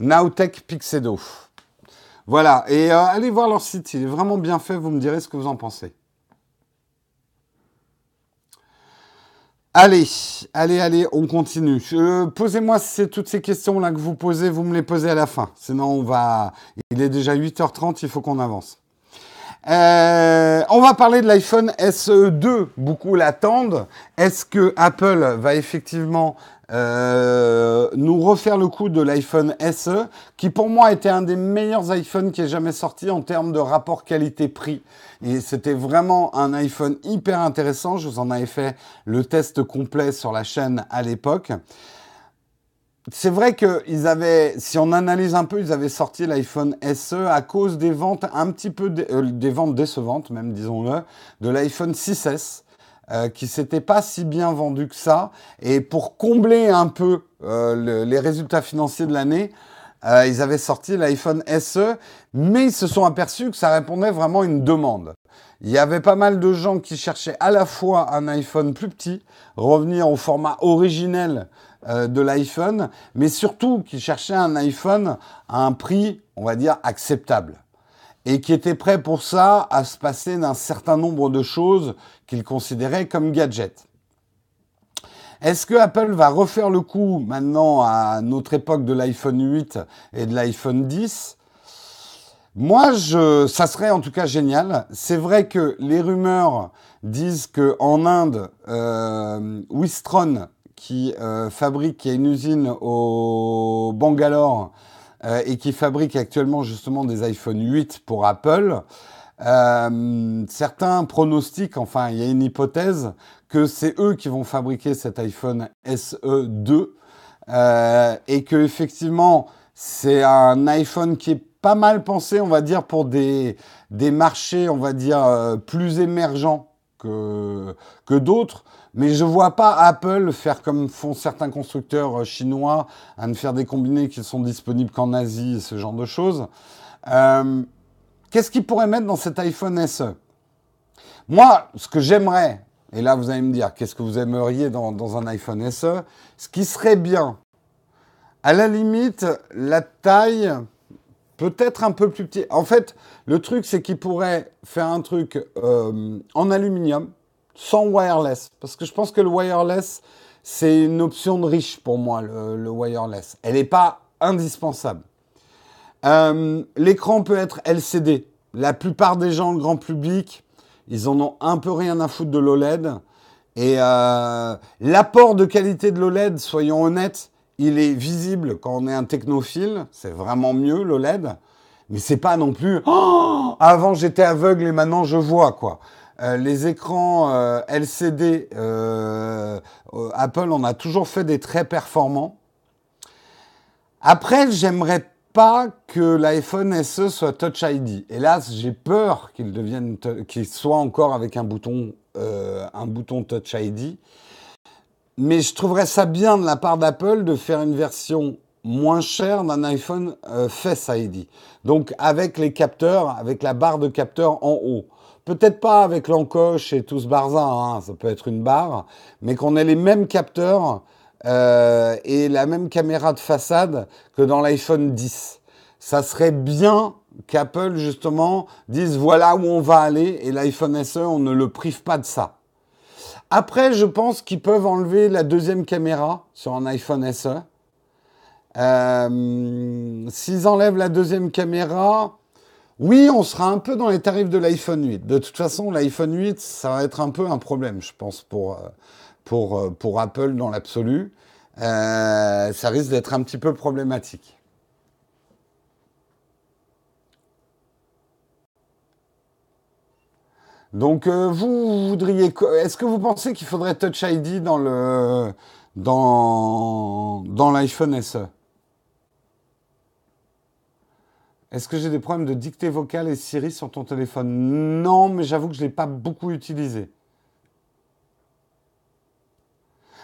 Nowtech Pixedo. Voilà, et euh, allez voir leur site, il est vraiment bien fait, vous me direz ce que vous en pensez. Allez, allez, allez, on continue. Posez-moi toutes ces questions-là que vous posez, vous me les posez à la fin. Sinon, on va. Il est déjà 8h30, il faut qu'on avance. Euh, on va parler de l'iPhone SE2. Beaucoup l'attendent. Est-ce que Apple va effectivement euh, nous refaire le coup de l'iPhone SE, qui pour moi était un des meilleurs iPhones qui ait jamais sorti en termes de rapport qualité-prix. Et c'était vraiment un iPhone hyper intéressant. Je vous en avais fait le test complet sur la chaîne à l'époque. C'est vrai qu'ils avaient, si on analyse un peu, ils avaient sorti l'iPhone SE à cause des ventes un petit peu, euh, des ventes décevantes, même disons-le, de l'iPhone 6S. Euh, qui s'était pas si bien vendu que ça. Et pour combler un peu euh, les résultats financiers de l'année, euh, ils avaient sorti l'iPhone SE, mais ils se sont aperçus que ça répondait vraiment à une demande. Il y avait pas mal de gens qui cherchaient à la fois un iPhone plus petit, revenir au format originel de l'iPhone, mais surtout qui cherchaient un iPhone à un prix, on va dire, acceptable et qui était prêt pour ça à se passer d'un certain nombre de choses qu'il considérait comme gadgets. Est-ce que Apple va refaire le coup maintenant à notre époque de l'iPhone 8 et de l'iPhone 10 Moi, je, ça serait en tout cas génial. C'est vrai que les rumeurs disent que Inde, euh, qui euh, fabrique, qui a une usine au Bangalore euh, et qui fabrique actuellement justement des iPhone 8 pour Apple, euh, certains pronostiquent, enfin, il y a une hypothèse que c'est eux qui vont fabriquer cet iPhone SE 2 euh, et que effectivement c'est un iPhone qui est pas mal pensé, on va dire, pour des, des marchés, on va dire, plus émergents que, que d'autres. Mais je vois pas Apple faire comme font certains constructeurs chinois, à ne faire des combinés qui sont disponibles qu'en Asie ce genre de choses. Euh, Qu'est-ce qu'ils pourraient mettre dans cet iPhone SE Moi, ce que j'aimerais, et là vous allez me dire, qu'est-ce que vous aimeriez dans, dans, un iPhone SE Ce qui serait bien, à la limite, la taille peut-être un peu plus petit. En fait, le truc, c'est qu'il pourrait faire un truc euh, en aluminium, sans wireless. Parce que je pense que le wireless, c'est une option de riche pour moi, le, le wireless. Elle n'est pas indispensable. Euh, L'écran peut être LCD. La plupart des gens, le grand public, ils en ont un peu rien à foutre de l'OLED. Et euh, l'apport de qualité de l'OLED, soyons honnêtes, il est visible quand on est un technophile. C'est vraiment mieux l'OLED. Mais c'est pas non plus. Oh avant j'étais aveugle et maintenant je vois quoi. Euh, les écrans euh, LCD, euh, Apple en a toujours fait des très performants. Après, j'aimerais pas que l'iPhone SE soit Touch ID. Hélas, j'ai peur qu'il devienne, qu'il soit encore avec un bouton, un bouton Touch ID. Mais je trouverais ça bien de la part d'Apple de faire une version moins chère d'un iPhone euh, Face ID. Donc avec les capteurs, avec la barre de capteurs en haut. Peut-être pas avec l'encoche et tout ce barzin, hein, ça peut être une barre, mais qu'on ait les mêmes capteurs euh, et la même caméra de façade que dans l'iPhone 10. Ça serait bien qu'Apple, justement, dise voilà où on va aller et l'iPhone SE, on ne le prive pas de ça. Après, je pense qu'ils peuvent enlever la deuxième caméra sur un iPhone SE. Euh, S'ils enlèvent la deuxième caméra, oui, on sera un peu dans les tarifs de l'iPhone 8. De toute façon, l'iPhone 8, ça va être un peu un problème, je pense, pour, euh, euh, Apple dans l'absolu. Euh, ça risque d'être un petit peu problématique. Donc vous voudriez est-ce que vous pensez qu'il faudrait Touch ID dans dans l'iPhone SE Est-ce que j'ai des problèmes de dictée vocale et Siri sur ton téléphone? Non, mais j'avoue que je l'ai pas beaucoup utilisé.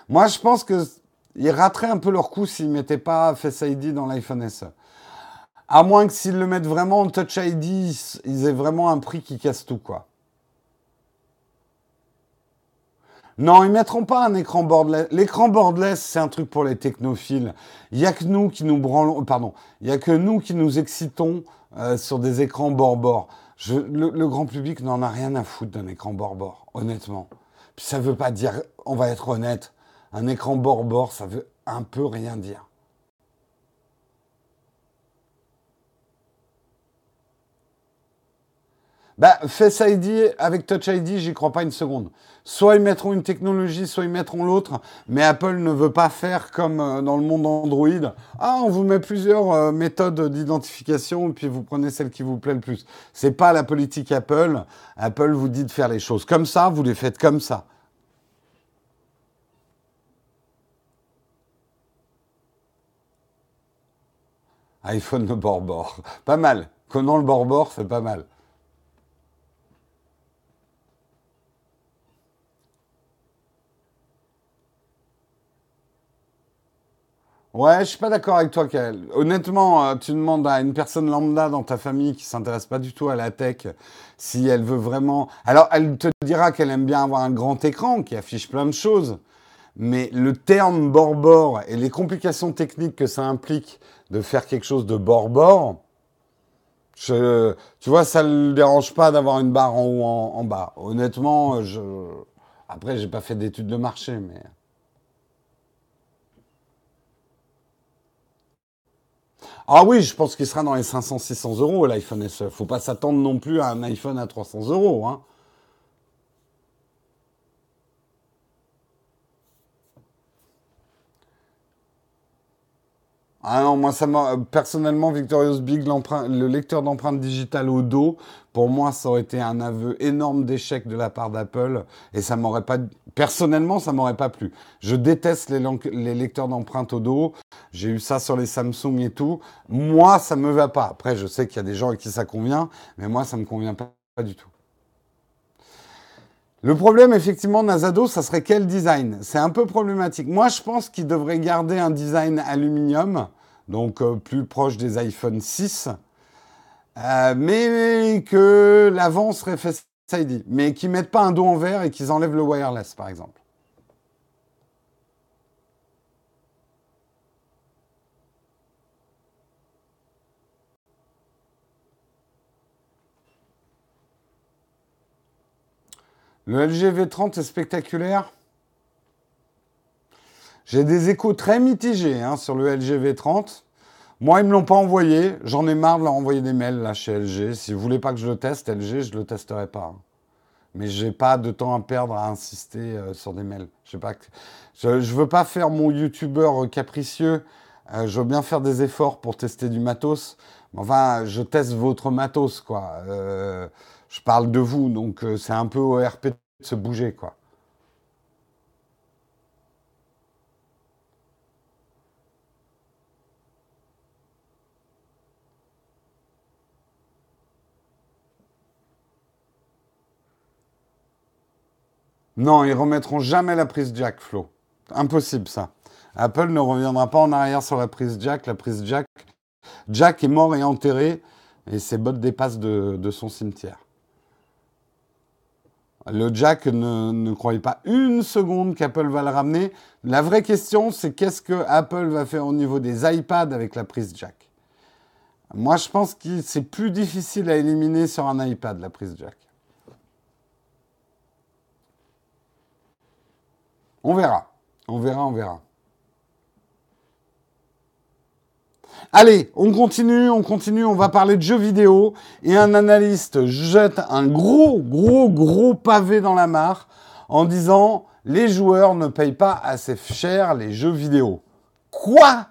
Moi, je pense qu'ils rateraient un peu leur coup s'ils ne mettaient pas Face ID dans l'iPhone SE. À moins que s'ils le mettent vraiment en Touch ID, ils aient vraiment un prix qui casse tout, quoi. Non, ils mettront pas un écran borderless. L'écran borderless, c'est un truc pour les technophiles. Il y a que nous qui nous branlons, pardon, il y a que nous qui nous excitons euh, sur des écrans bord-bord. Le, le, grand public n'en a rien à foutre d'un écran bord-bord, honnêtement. Puis ça veut pas dire, on va être honnête, un écran bord-bord, ça veut un peu rien dire. Bah, Face ID avec Touch ID, j'y crois pas une seconde. Soit ils mettront une technologie, soit ils mettront l'autre, mais Apple ne veut pas faire comme euh, dans le monde Android. Ah, on vous met plusieurs euh, méthodes d'identification puis vous prenez celle qui vous plaît le plus. C'est pas la politique Apple. Apple vous dit de faire les choses comme ça, vous les faites comme ça. iPhone de bord-bord. Pas mal. Conan le bord-bord, c'est pas mal. Ouais, je suis pas d'accord avec toi, Kael. Honnêtement, euh, tu demandes à une personne lambda dans ta famille qui s'intéresse pas du tout à la tech si elle veut vraiment. Alors, elle te dira qu'elle aime bien avoir un grand écran qui affiche plein de choses. Mais le terme bord-bord et les complications techniques que ça implique de faire quelque chose de bord-bord, tu vois, ça ne le dérange pas d'avoir une barre en haut, en, en bas. Honnêtement, je... après, j'ai pas fait d'études de marché, mais. Ah oui, je pense qu'il sera dans les 500-600 euros l'iPhone SE. Faut pas s'attendre non plus à un iPhone à 300 euros. Hein. Ah moi, m'a. Personnellement, Victorious Big, le lecteur d'empreintes digitales au dos, pour moi, ça aurait été un aveu énorme d'échec de la part d'Apple. Et ça m'aurait pas. Personnellement, ça m'aurait pas plu. Je déteste les, lecteurs d'empreintes au dos. J'ai eu ça sur les Samsung et tout. Moi, ça me va pas. Après, je sais qu'il y a des gens à qui ça convient, mais moi, ça me convient pas, pas du tout. Le problème, effectivement, Nazado, ça serait quel design? C'est un peu problématique. Moi, je pense qu'il devrait garder un design aluminium donc euh, plus proche des iPhone 6, euh, mais que l'avant serait Face ID, mais qu'ils mettent pas un dos en verre et qu'ils enlèvent le wireless, par exemple. Le LG V30 est spectaculaire. J'ai des échos très mitigés hein, sur le LG V30. Moi, ils ne me l'ont pas envoyé. J'en ai marre de leur envoyer des mails là, chez LG. Si vous voulez pas que je le teste, LG, je ne le testerai pas. Hein. Mais je n'ai pas de temps à perdre à insister euh, sur des mails. Je ne veux pas faire mon youtubeur euh, capricieux. Euh, je veux bien faire des efforts pour tester du matos. Mais enfin, je teste votre matos, quoi. je parle de vous, donc c'est un peu au RP de se bouger, quoi. Non, ils remettront jamais la prise jack, Flo. Impossible ça. Apple ne reviendra pas en arrière sur la prise jack. La prise jack, Jack est mort et enterré et ses bottes dépassent de, son cimetière. Le jack ne, ne croyez pas une seconde qu'Apple va le ramener. La vraie question, c'est qu'est-ce que Apple va faire au niveau des iPads avec la prise jack? Moi, je pense que c'est plus difficile à éliminer sur un iPad, la prise jack. On verra. On verra, on verra. Allez, on continue, on continue, on va parler de jeux vidéo. Et un analyste jette un gros, gros, gros pavé dans la mare en disant les joueurs ne payent pas assez cher les jeux vidéo. Quoi?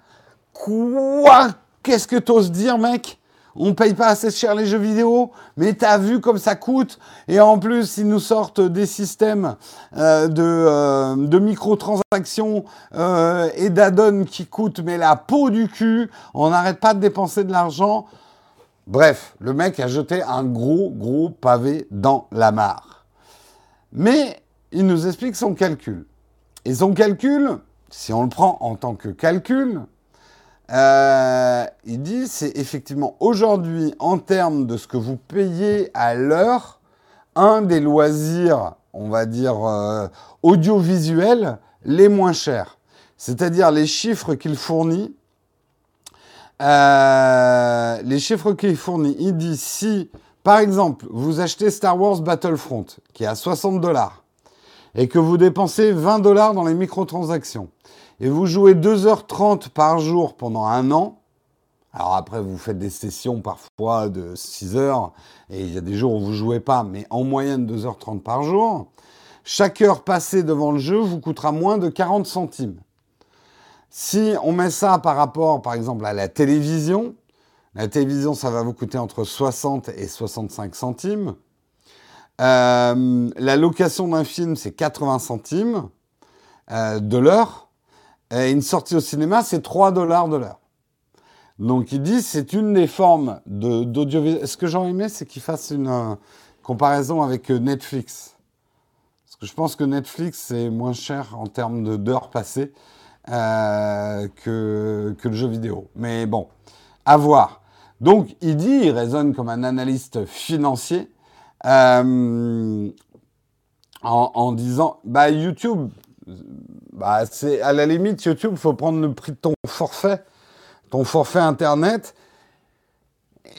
Quoi? Qu'est-ce que t'oses dire, mec? On paye pas assez cher les jeux vidéo, mais t'as vu comme ça coûte. Et en plus, ils nous sortent des systèmes euh, de, euh, de microtransactions euh, et d'addons qui coûtent mais la peau du cul. On n'arrête pas de dépenser de l'argent. Bref, le mec a jeté un gros, gros pavé dans la mare. Mais il nous explique son calcul. Et son calcul, si on le prend en tant que calcul, euh, il dit c'est effectivement aujourd'hui, en termes de ce que vous payez à l'heure, un des loisirs, on va dire, euh, audiovisuels les moins chers. C'est-à-dire les chiffres qu'il fournit. Euh, les chiffres qu'il fournit, il dit si, par exemple, vous achetez Star Wars Battlefront, qui est à 60 dollars, et que vous dépensez 20 dollars dans les microtransactions, et vous jouez 2h30 par jour pendant un an, alors après vous faites des sessions parfois de 6 heures, et il y a des jours où vous jouez pas, mais en moyenne 2h30 par jour, chaque heure passée devant le jeu vous coûtera moins de 40 centimes. Si on met ça par rapport, par exemple, à la télévision, la télévision, ça va vous coûter entre 60 et 65 centimes. Euh, la location d'un film, c'est 80 centimes euh, de l'heure. Et une sortie au cinéma, c'est 3 dollars de l'heure. Donc il dit c'est une des formes d'audiovisuel. Ce que j'aurais aimé, c'est qu'il fasse une euh, comparaison avec euh, Netflix. Parce que je pense que Netflix, c'est moins cher en termes d'heures passées euh, que, que le jeu vidéo. Mais bon, à voir. Donc il dit, il raisonne comme un analyste financier en, en, disant, bah YouTube, bah, c'est à la limite YouTube, faut prendre le prix de ton forfait, ton forfait internet.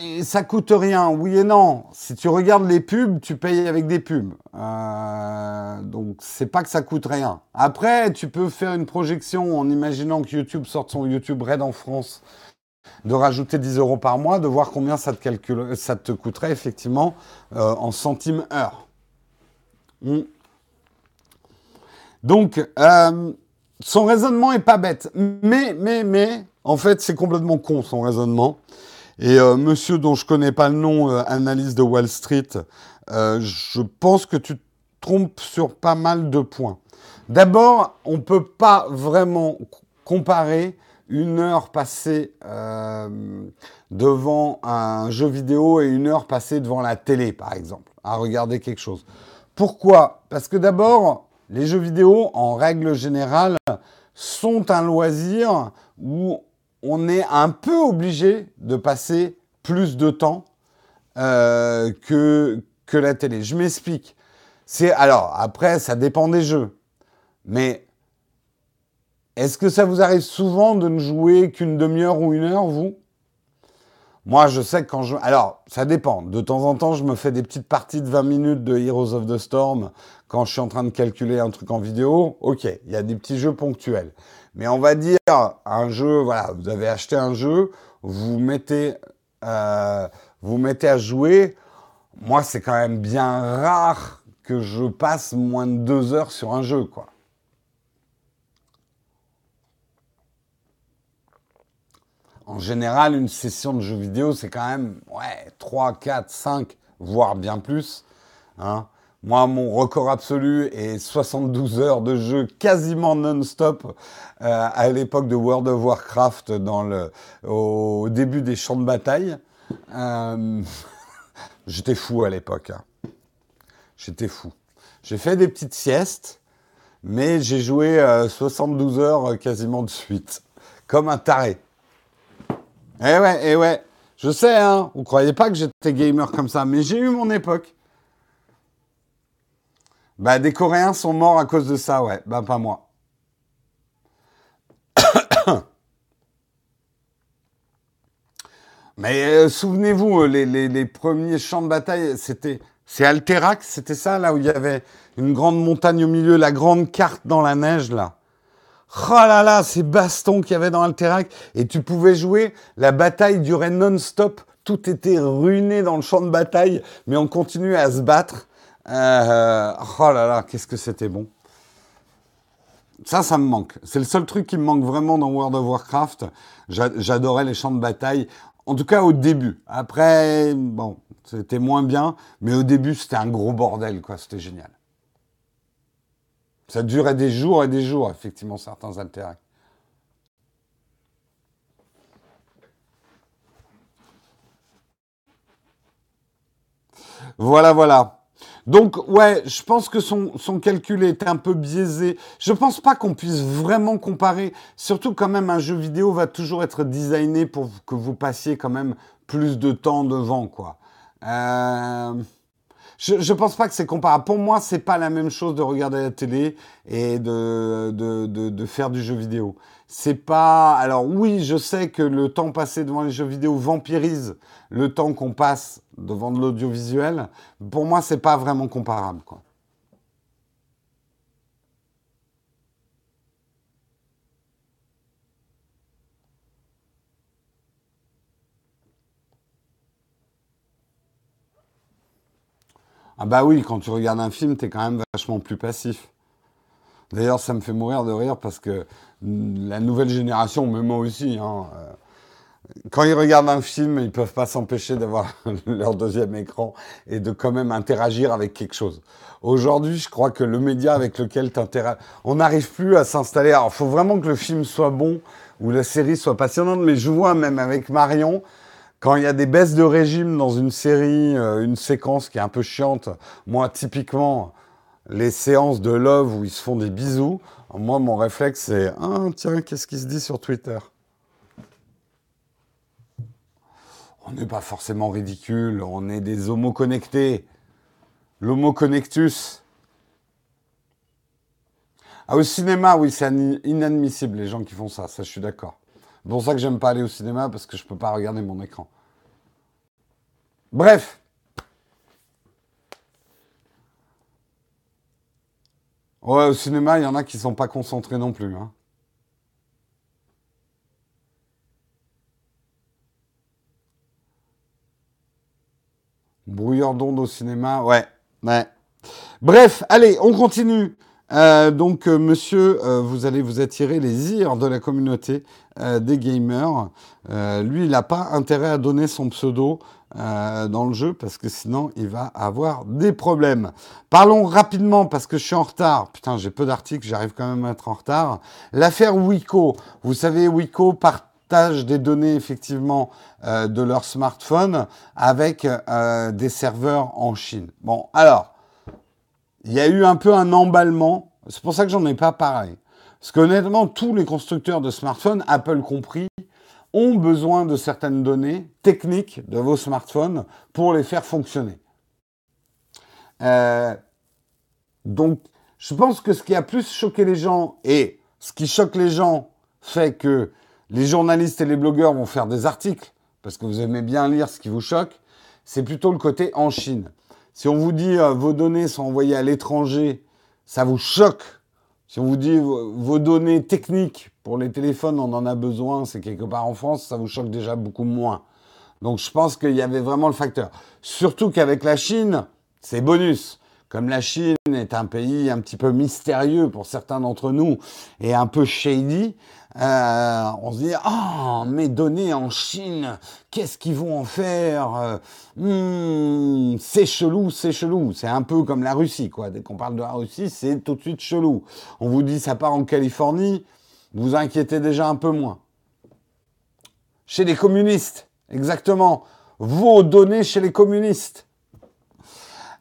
Et ça coûte rien, oui et non. Si tu regardes les pubs, tu payes avec des pubs. Euh, donc c'est pas que ça coûte rien. Après, tu peux faire une projection en imaginant que YouTube sorte son YouTube Red en France de rajouter 10 euros par mois, de voir combien ça te, calcule, te coûterait effectivement euh, en centimes heure. Hmm. Donc, euh, son raisonnement est pas bête. Mais, mais, mais, en fait, c'est complètement con son raisonnement. Et euh, monsieur dont je connais pas le nom, analyse de Wall Street, je pense que tu trompes sur pas mal de points. D'abord, on peut pas vraiment comparer une heure passée euh, devant un jeu vidéo et une heure passée devant la télé, par exemple, à regarder quelque chose. Pourquoi? Parce que d'abord, les jeux vidéo, en règle générale, sont un loisir où on est un peu obligé de passer plus de temps euh, que, la télé. Je m'explique. C'est alors après, ça dépend des jeux, mais est-ce que ça vous arrive souvent de ne jouer qu'une demi-heure ou une heure, vous? Moi, je sais que quand je... Alors, ça dépend. De temps en temps, je me fais des petites parties de 20 minutes de Heroes of the Storm quand je suis en train de calculer un truc en vidéo. Ok, il y a des petits jeux ponctuels. Mais on va dire un jeu, voilà, vous avez acheté un jeu, vous mettez, euh, vous mettez à jouer. Moi, c'est quand même bien rare que je passe moins de deux heures sur un jeu, quoi. en général, une session de jeux vidéo, c'est quand même ouais, 3, 4, 5, voire bien plus. Hein. Moi, mon record absolu est 72 heures de jeu quasiment non-stop euh, à l'époque de World of Warcraft dans le, au début des champs de bataille. Euh, [LAUGHS] j'étais fou à l'époque. Hein. J'étais fou. J'ai fait des petites siestes, mais j'ai joué 72 euh, heures quasiment de suite, comme un taré. Eh ouais, eh ouais. Je sais, hein. Vous croyez pas que j'étais gamer comme ça, mais j'ai eu mon époque. Bah, des Coréens sont morts à cause de ça, ouais. Bah, pas moi. [COUGHS] Mais euh, souvenez-vous, euh, les, premiers champs de bataille, c'était. C'est Alterac, c'était ça, là où il y avait une grande montagne au milieu, la grande carte dans la neige, là. Oh là là, ces bastons qu'il y avait dans Alterac. Et tu pouvais jouer, la bataille durait non-stop. Tout était ruiné dans le champ de bataille, mais on continuait à se battre. Euh, oh là là, qu'est-ce que c'était bon. Ça, ça me manque. C'est le seul truc qui me manque vraiment dans World of Warcraft. J'adorais les champs de bataille. En tout cas, au début. Après, bon, c'était moins bien. Mais au début, c'était un gros bordel, quoi. C'était génial. Ça durait des jours et des jours, effectivement, certains intérêts. Voilà, voilà. Donc, ouais, je pense que son, son, calcul est un peu biaisé. Je pense pas qu'on puisse vraiment comparer. Surtout, quand même, un jeu vidéo va toujours être designé pour que vous passiez quand même plus de temps devant, quoi. Euh... Je pense pas que c'est comparable. Pour moi, c'est pas la même chose de regarder la télé et de faire du jeu vidéo. C'est pas. Alors oui, je sais que le temps passé devant les jeux vidéo vampirise le temps qu'on passe devant de l'audiovisuel. Pour moi, c'est pas vraiment comparable, quoi. Ah bah oui, quand tu regardes un film, t'es quand même vachement plus passif. D'ailleurs, ça me fait mourir de rire parce que la nouvelle génération, mais moi aussi, hein, euh, quand ils regardent un film, ils peuvent pas s'empêcher d'avoir [LAUGHS] leur deuxième écran et de quand même interagir avec quelque chose. Aujourd'hui, je crois que le média avec lequel tu interagis, on n'arrive plus à s'installer. Alors, faut vraiment que le film soit bon ou la série soit passionnante, mais je vois même avec Marion, quand il y a des baisses de régime dans une série, euh, une séquence qui est un peu chiante, moi typiquement les séances de love où ils se font des bisous, moi mon réflexe c'est ah tiens qu'est-ce qui se dit sur Twitter? On n'est pas forcément ridicule, on est des homos connectés. L'homo connectus. Ah, au cinéma, oui, c'est inadmissible les gens qui font ça, ça je suis d'accord. C'est pour ça que j'aime pas aller au cinéma parce que je peux pas regarder mon écran. Bref. Ouais, au cinéma, il y en a qui ne sont pas concentrés non plus. Hein. Brouilleur d'ondes au cinéma, ouais. Bref, allez, on continue. Euh, donc, euh, monsieur, euh, vous allez vous attirer les ires de la communauté des gamers. lui, il n'a pas intérêt à donner son pseudo dans le jeu parce que sinon, il va avoir des problèmes. Parlons rapidement parce que je suis en retard. Putain, j'ai peu d'articles, j'arrive quand même à être en retard. L'affaire Wiko. Vous savez, Wiko partage des données effectivement de leur smartphone avec des serveurs en Chine. Bon, alors il y a eu un peu un emballement. C'est pour ça que j'en ai pas parlé. Parce qu'honnêtement, tous les constructeurs de smartphones, Apple compris, ont besoin de certaines données techniques de vos smartphones pour les faire fonctionner. Euh, donc, je pense que ce qui a plus choqué les gens et ce qui choque les gens fait que les journalistes et les blogueurs vont faire des articles parce que vous aimez bien lire ce qui vous choque, c'est plutôt le côté en Chine. Si on vous dit euh, vos données sont envoyées à l'étranger, ça vous choque. Si on vous dit vos données techniques pour les téléphones, on en a besoin, c'est quelque part en France, ça vous choque déjà beaucoup moins. Donc je pense qu'il y avait vraiment le facteur. Surtout qu'avec la Chine, c'est bonus. Comme la Chine est un pays un petit peu mystérieux pour certains d'entre nous et un peu shady, euh, on se dit ah mes données en Chine, qu'est-ce qu'ils vont en faire? Hmm, C'est chelou, c'est chelou. C'est un peu comme la Russie quoi. Dès qu'on parle de la Russie, c'est tout de suite chelou. On vous dit ça part en Californie, vous inquiétez déjà un peu moins. Chez les communistes, exactement. Vos données chez les communistes.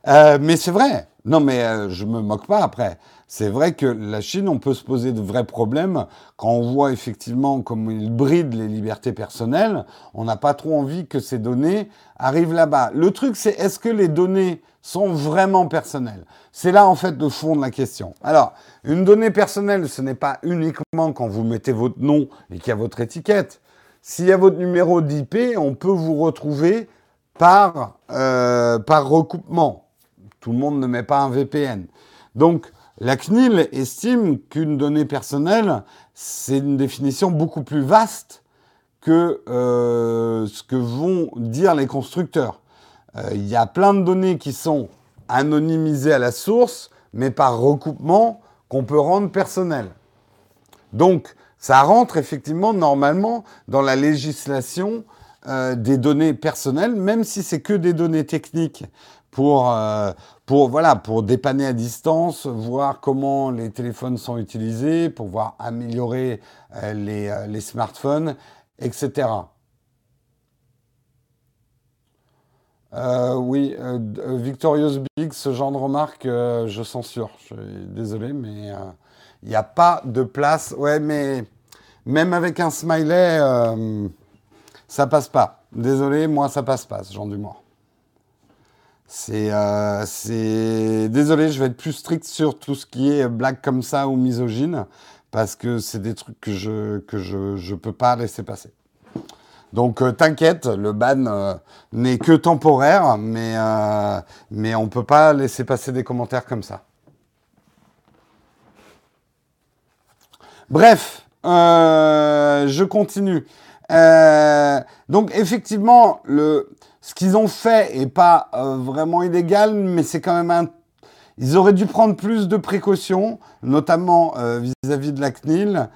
Euh, mais c'est vrai. Non, mais euh, je me moque pas après. C'est vrai que la Chine, on peut se poser de vrais problèmes quand on voit effectivement comment ils brident les libertés personnelles. On n'a pas trop envie que ces données arrivent là-bas. Le truc, c'est est-ce que les données sont vraiment personnelles? C'est là en fait le fond de la question. Alors, une donnée personnelle, ce n'est pas uniquement quand vous mettez votre nom et qu'il y a votre étiquette. S'il y a votre numéro d'IP, on peut vous retrouver par, euh, par recoupement. Tout le monde ne met pas un VPN. Donc, la CNIL estime qu'une donnée personnelle, c'est une définition beaucoup plus vaste que euh, ce que vont dire les constructeurs. Euh, il y a plein de données qui sont anonymisées à la source, mais par recoupement qu'on peut rendre personnelles. Donc, ça rentre effectivement normalement dans la législation euh, des données personnelles, même si c'est que des données techniques pour, euh, pour, voilà, pour dépanner à distance, voir comment les téléphones sont utilisés, pour voir améliorer euh, les, euh, les, smartphones, etc. oui, Victorious Big, ce genre de remarque, je censure. Je suis désolé, mais il n'y a pas de place. Ouais, mais même avec un smiley, ça passe pas. Désolé, moi, ça passe pas, ce genre d'humour. Euh, c'est, désolé, je vais être plus strict sur tout ce qui est blague comme ça ou misogyne, parce que c'est des trucs que je que je je peux pas laisser passer. Donc euh, t'inquiète, le ban euh, n'est que temporaire, mais mais on peut pas laisser passer des commentaires comme ça. Bref, je continue. donc effectivement, le ce qu'ils ont fait est pas euh, vraiment illégal, mais c'est quand même un... Ils auraient dû prendre plus de précautions, notamment euh, vis-à-vis de la CNIL.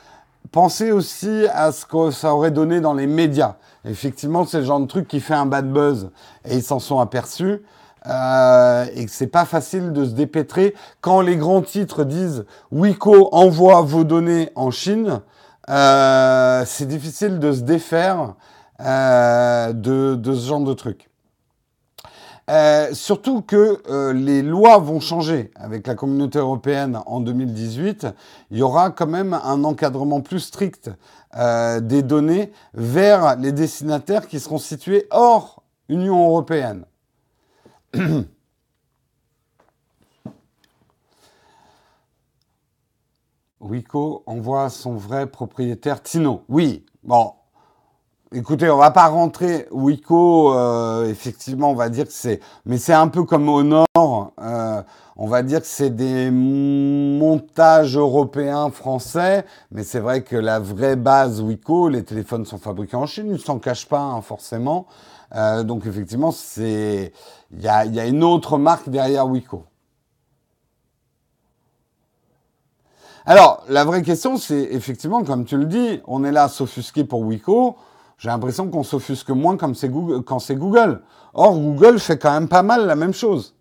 Pensez aussi à ce que ça aurait donné dans les médias. Effectivement, c'est le genre de truc qui fait un bad buzz et ils s'en sont aperçus. Euh, et que c'est pas facile de se dépêtrer quand les grands titres disent Wiko envoie vos données en Chine. C'est difficile de se défaire euh, de, ce genre de trucs. Euh, surtout que euh, les lois vont changer avec la communauté européenne en 2018. Il y aura quand même un encadrement plus strict des données vers les destinataires qui seront situés hors Union européenne. [COUGHS] Wico envoie son vrai propriétaire Tino. Oui, bon, Écoutez, on va pas rentrer Wiko, euh, effectivement, on va dire que c'est, mais c'est un peu comme au nord, euh, on va dire que c'est des montages européens, français, mais c'est vrai que la vraie base Wiko, les téléphones sont fabriqués en Chine, ils s'en cachent pas hein, forcément. Euh, donc effectivement, c'est il y a, y a, une autre marque derrière Wiko. Alors, la vraie question, c'est effectivement, comme tu le dis, on est là s'offusquer pour Wiko. J'ai l'impression qu'on s'offusque moins quand c'est Google. Or, Google fait quand même pas mal la même chose.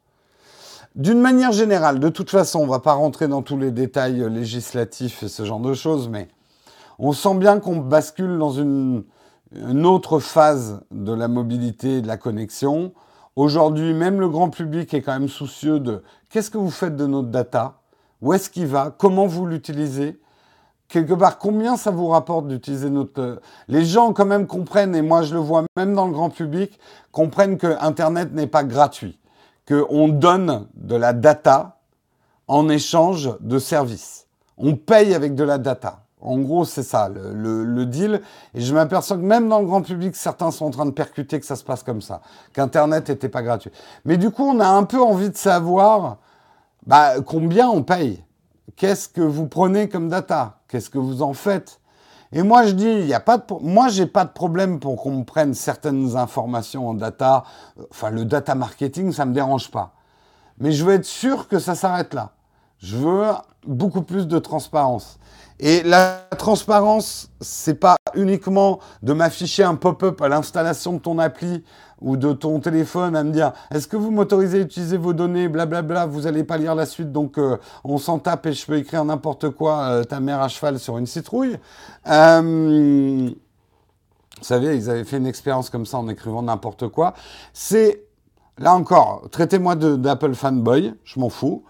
D'une manière générale, de toute façon, on ne va pas rentrer dans tous les détails législatifs et ce genre de choses, mais on sent bien qu'on bascule dans une, une, autre phase de la mobilité et de la connexion. Aujourd'hui, même le grand public est quand même soucieux de qu'est-ce que vous faites de notre data, où est-ce qu'il va, comment vous l'utilisez, quelque part, combien ça vous rapporte d'utiliser notre... Les gens quand même comprennent, et moi je le vois même dans le grand public, comprennent que Internet n'est pas gratuit, qu'on donne de la data en échange de services. On paye avec de la data. En gros, c'est ça le, le, deal. Et je m'aperçois que même dans le grand public, certains sont en train de percuter que ça se passe comme ça, qu'Internet n'était pas gratuit. Mais du coup, on a un peu envie de savoir bah, combien on paye. Qu'est-ce que vous prenez comme data? Qu'est-ce que vous en faites? Et moi, je dis, il y a pas de, moi, pas de problème pour qu'on me prenne certaines informations en data. Enfin, le data marketing, ça me dérange pas. Mais je veux être sûr que ça s'arrête là. Je veux beaucoup plus de transparence. Et la transparence, c'est pas uniquement de m'afficher un pop-up à l'installation de ton appli ou de ton téléphone à me dire est-ce que vous m'autorisez à utiliser vos données, blablabla, vous n'allez pas lire la suite, donc euh, on s'en tape et je peux écrire n'importe quoi, euh, ta mère à cheval sur une citrouille. Euh, vous savez, ils avaient fait une expérience comme ça en écrivant n'importe quoi. C'est, là encore, traitez-moi d'Apple fanboy, je m'en fous.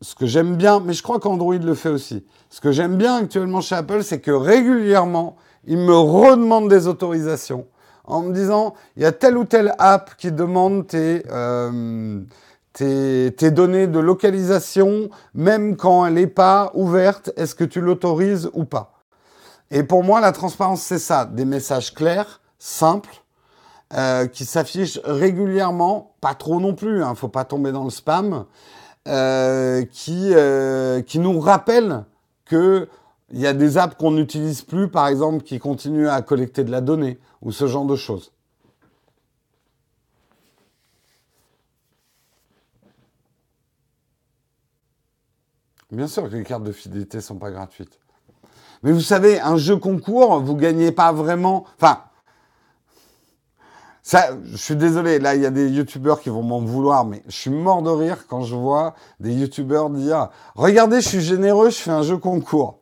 Ce que j'aime bien, mais je crois qu'Android le fait aussi. Ce que j'aime bien actuellement chez Apple, c'est que régulièrement, ils me redemandent des autorisations en me disant, il y a telle ou telle app qui demande tes, euh, tes, données de localisation, même quand elle n'est pas ouverte, est-ce que tu l'autorises ou pas? Et pour moi, la transparence, c'est ça, des messages clairs, simples, euh, qui s'affichent régulièrement, pas trop non plus, hein, faut pas tomber dans le spam, euh, qui, euh, qui nous rappellent que il y a des apps qu'on n'utilise plus, par exemple, qui continuent à collecter de la donnée ou ce genre de choses. Bien sûr que les cartes de fidélité ne sont pas gratuites. Mais vous savez, un jeu concours, vous ne gagnez pas vraiment. Enfin, ça, je suis désolé, là, il y a des youtubeurs qui vont m'en vouloir, mais je suis mort de rire quand je vois des youtubeurs dire Regardez, je suis généreux, je fais un jeu concours.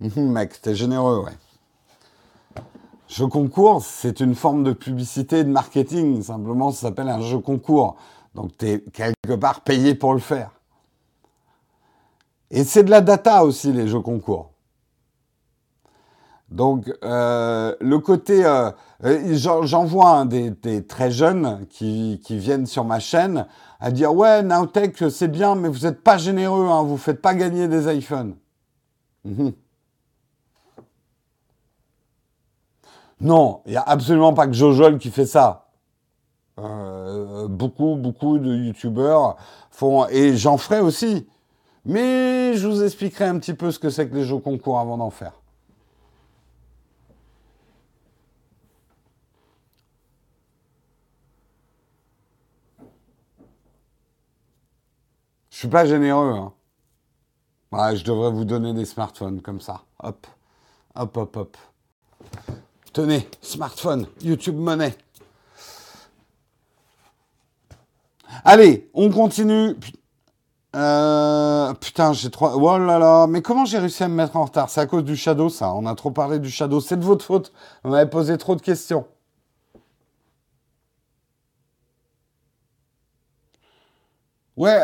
[LAUGHS] Mec, t'es généreux, ouais. Jeu concours, c'est une forme de publicité de marketing. Simplement, ça s'appelle un jeu concours. Donc, tu es quelque part payé pour le faire. Et c'est de la data aussi, les jeux concours. Donc, euh, le côté... Euh, j'en vois des, très jeunes qui, viennent sur ma chaîne à dire « Ouais, Nowtech, c'est bien, mais vous n'êtes pas généreux, hein, vous ne faites pas gagner des iPhones. Mhm. Non, il n'y a absolument pas que Jojol qui fait ça. Euh, beaucoup, beaucoup de youtubeurs font, et j'en ferai aussi. Mais je vous expliquerai un petit peu ce que c'est que les jeux concours avant d'en faire. Suis pas généreux. Hein. je devrais vous donner des smartphones comme ça. Hop, hop, hop, hop. Tenez, smartphone, YouTube Money. Allez, on continue. Euh, putain, j'ai trois. Oh là là, mais comment j'ai réussi à me mettre en retard? C'est à cause du shadow, ça. On a trop parlé du shadow. C'est de votre faute. On m'avait posé trop de questions. Ouais,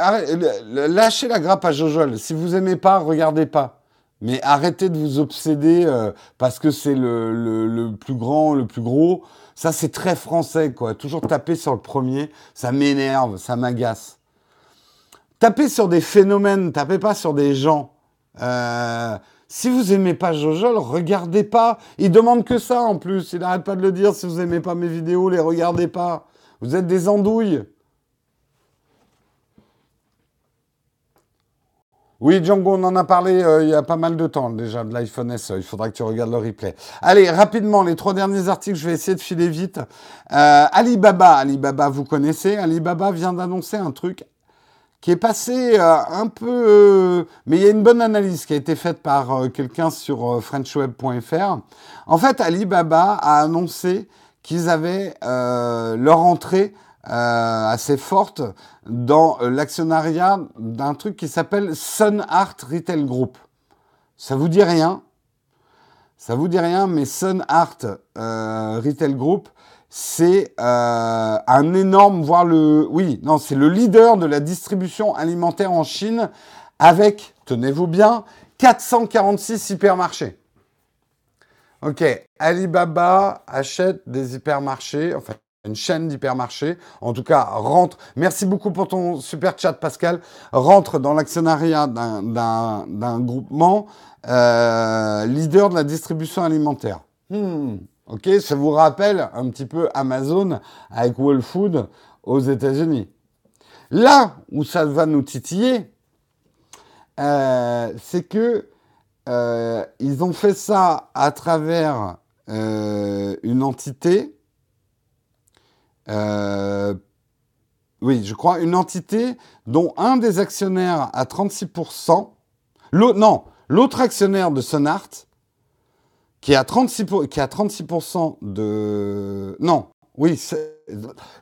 lâchez la grappe à Jojol. Si vous aimez pas, regardez pas. Mais arrêtez de vous obséder euh, parce que c'est le, plus grand, le plus gros. Ça, c'est très français, quoi. Toujours taper sur le premier, ça m'énerve, ça m'agace. Tapez sur des phénomènes, tapez pas sur des gens. Euh, si vous aimez pas Jojol, regardez pas. Il demande que ça en plus. Il n'arrête pas de le dire. Si vous aimez pas mes vidéos, les regardez pas. Vous êtes des andouilles. Oui, Django, on en a parlé euh, il y a pas mal de temps déjà de l'iPhone SE. Il faudra que tu regardes le replay. Allez, rapidement, les trois derniers articles, je vais essayer de filer vite. Euh, Alibaba, Alibaba, vous connaissez. Alibaba vient d'annoncer un truc qui est passé euh, un peu... mais il y a une bonne analyse qui a été faite par quelqu'un sur frenchweb.fr. En fait, Alibaba a annoncé qu'ils avaient leur entrée assez forte dans euh, l'actionnariat d'un truc qui s'appelle Sun Art Retail Group. Ça vous dit rien Ça vous dit rien, mais Sun Art euh, Retail Group, c'est euh, un énorme, voire le, oui, non, c'est le leader de la distribution alimentaire en Chine, avec, tenez-vous bien, 446 hypermarchés. Ok, Alibaba achète des hypermarchés, enfin une chaîne d'hypermarchés. En tout cas, rentre. Merci beaucoup pour ton super chat, Pascal. Rentre dans l'actionnariat d'un groupement euh, leader de la distribution alimentaire. Hmm, ok, ça vous rappelle un petit peu Amazon avec Whole Food aux États-Unis. Là où ça va nous titiller, euh, c'est que euh, ils ont fait ça à travers une entité euh, oui, je crois, une entité dont un des actionnaires a 36%. Non, l'autre actionnaire de Sonart, qui a 36%, qui a 36% de... Non, oui,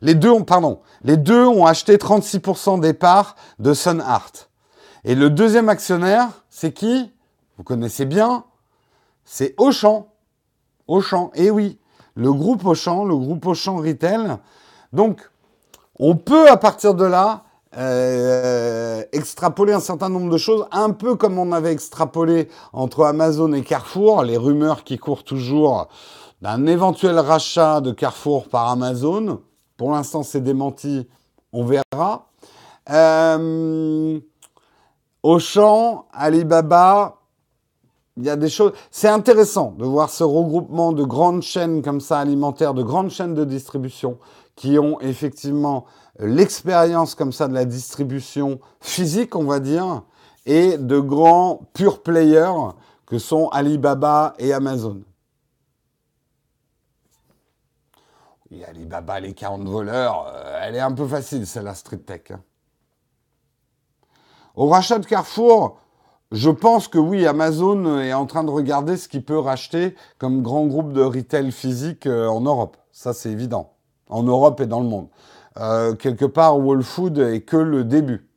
les deux ont, pardon, les deux ont acheté 36% des parts de Sunart. Et le deuxième actionnaire, c'est qui? Vous connaissez bien, c'est Auchan. Auchan, et oui, le groupe Auchan, le groupe Auchan Retail. Donc, on peut à partir de là euh, extrapoler un certain nombre de choses, un peu comme on avait extrapolé entre Amazon et Carrefour, les rumeurs qui courent toujours d'un éventuel rachat de Carrefour par Amazon. Pour l'instant, c'est démenti, on verra. Euh, Auchan, Alibaba, il y a des choses. C'est intéressant de voir ce regroupement de grandes chaînes comme ça alimentaires, de grandes chaînes de distribution qui ont effectivement l'expérience comme ça de la distribution physique, on va dire, et de grands pure players que sont Alibaba et Amazon. Oui, Alibaba, les 40 voleurs, euh, elle est un peu facile, la street tech. Hein. Au rachat de Carrefour, je pense que oui, Amazon est en train de regarder ce qu'il peut racheter comme grand groupe de retail physique euh, en Europe. Ça, c'est évident. En Europe et dans le monde. Euh, quelque part, Whole Food est que le début.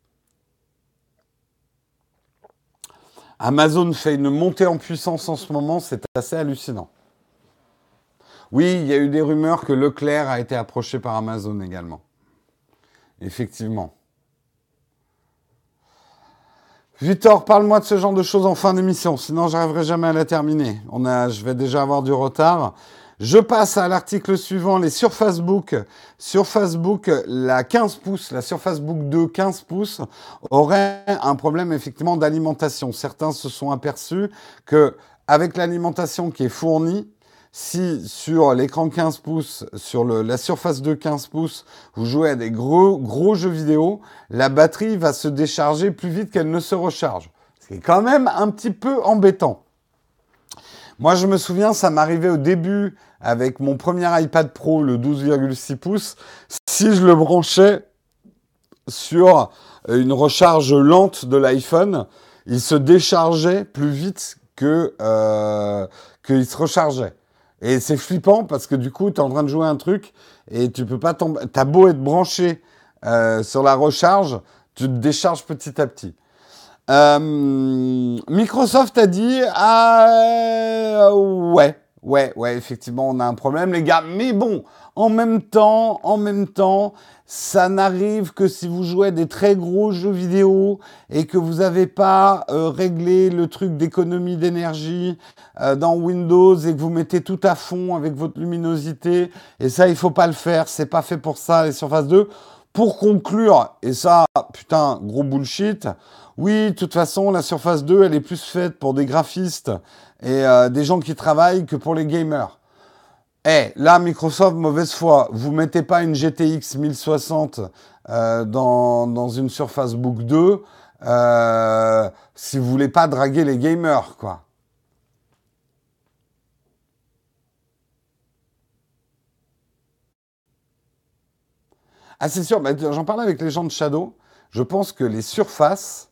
Amazon fait une montée en puissance en ce moment, c'est assez hallucinant. Oui, il y a eu des rumeurs que Leclerc a été approché par Amazon également. Effectivement. Victor, parle-moi de ce genre de choses en fin d'émission, sinon j'arriverai jamais à la terminer. Je vais déjà avoir du retard. Je passe à l'article suivant, les Surface Book. Sur Facebook, la 15 pouces, la Surface Book 2 15 pouces aurait un problème effectivement d'alimentation. Certains se sont aperçus que avec l'alimentation qui est fournie, si sur l'écran 15 pouces, sur la surface de 15 pouces, vous jouez à des gros, gros jeux vidéo, la batterie va se décharger plus vite qu'elle ne se recharge. Ce qui est quand même un petit peu embêtant. Moi, je me souviens, ça m'arrivait au début avec mon premier iPad Pro, le 12,6 pouces. Si je le branchais sur une recharge lente de l'iPhone, il se déchargeait plus vite que euh, qu'il se rechargeait. Et c'est flippant parce que du coup, tu es en train de jouer un truc et tu peux pas tomber. T'as beau être branché euh, sur la recharge, tu te décharges petit à petit. Euh, Microsoft a dit ah ouais ouais ouais effectivement on a un problème les gars mais bon en même temps en même temps ça n'arrive que si vous jouez à des très gros jeux vidéo et que vous n'avez pas euh, réglé le truc d'économie d'énergie euh, dans Windows et que vous mettez tout à fond avec votre luminosité. Et ça, il faut pas le faire. C'est pas fait pour ça, les Surface 2. Pour conclure, et ça, putain, gros bullshit. Oui, de toute façon, la Surface 2, elle est plus faite pour des graphistes et euh, des gens qui travaillent que pour les gamers. Eh, là, Microsoft, mauvaise foi, vous mettez pas une GTX 1060 euh, dans, dans, une Surface Book 2, euh, si vous voulez pas draguer les gamers, quoi. Ah, c'est sûr, bah, j'en parlais avec les gens de Shadow. Je pense que les surfaces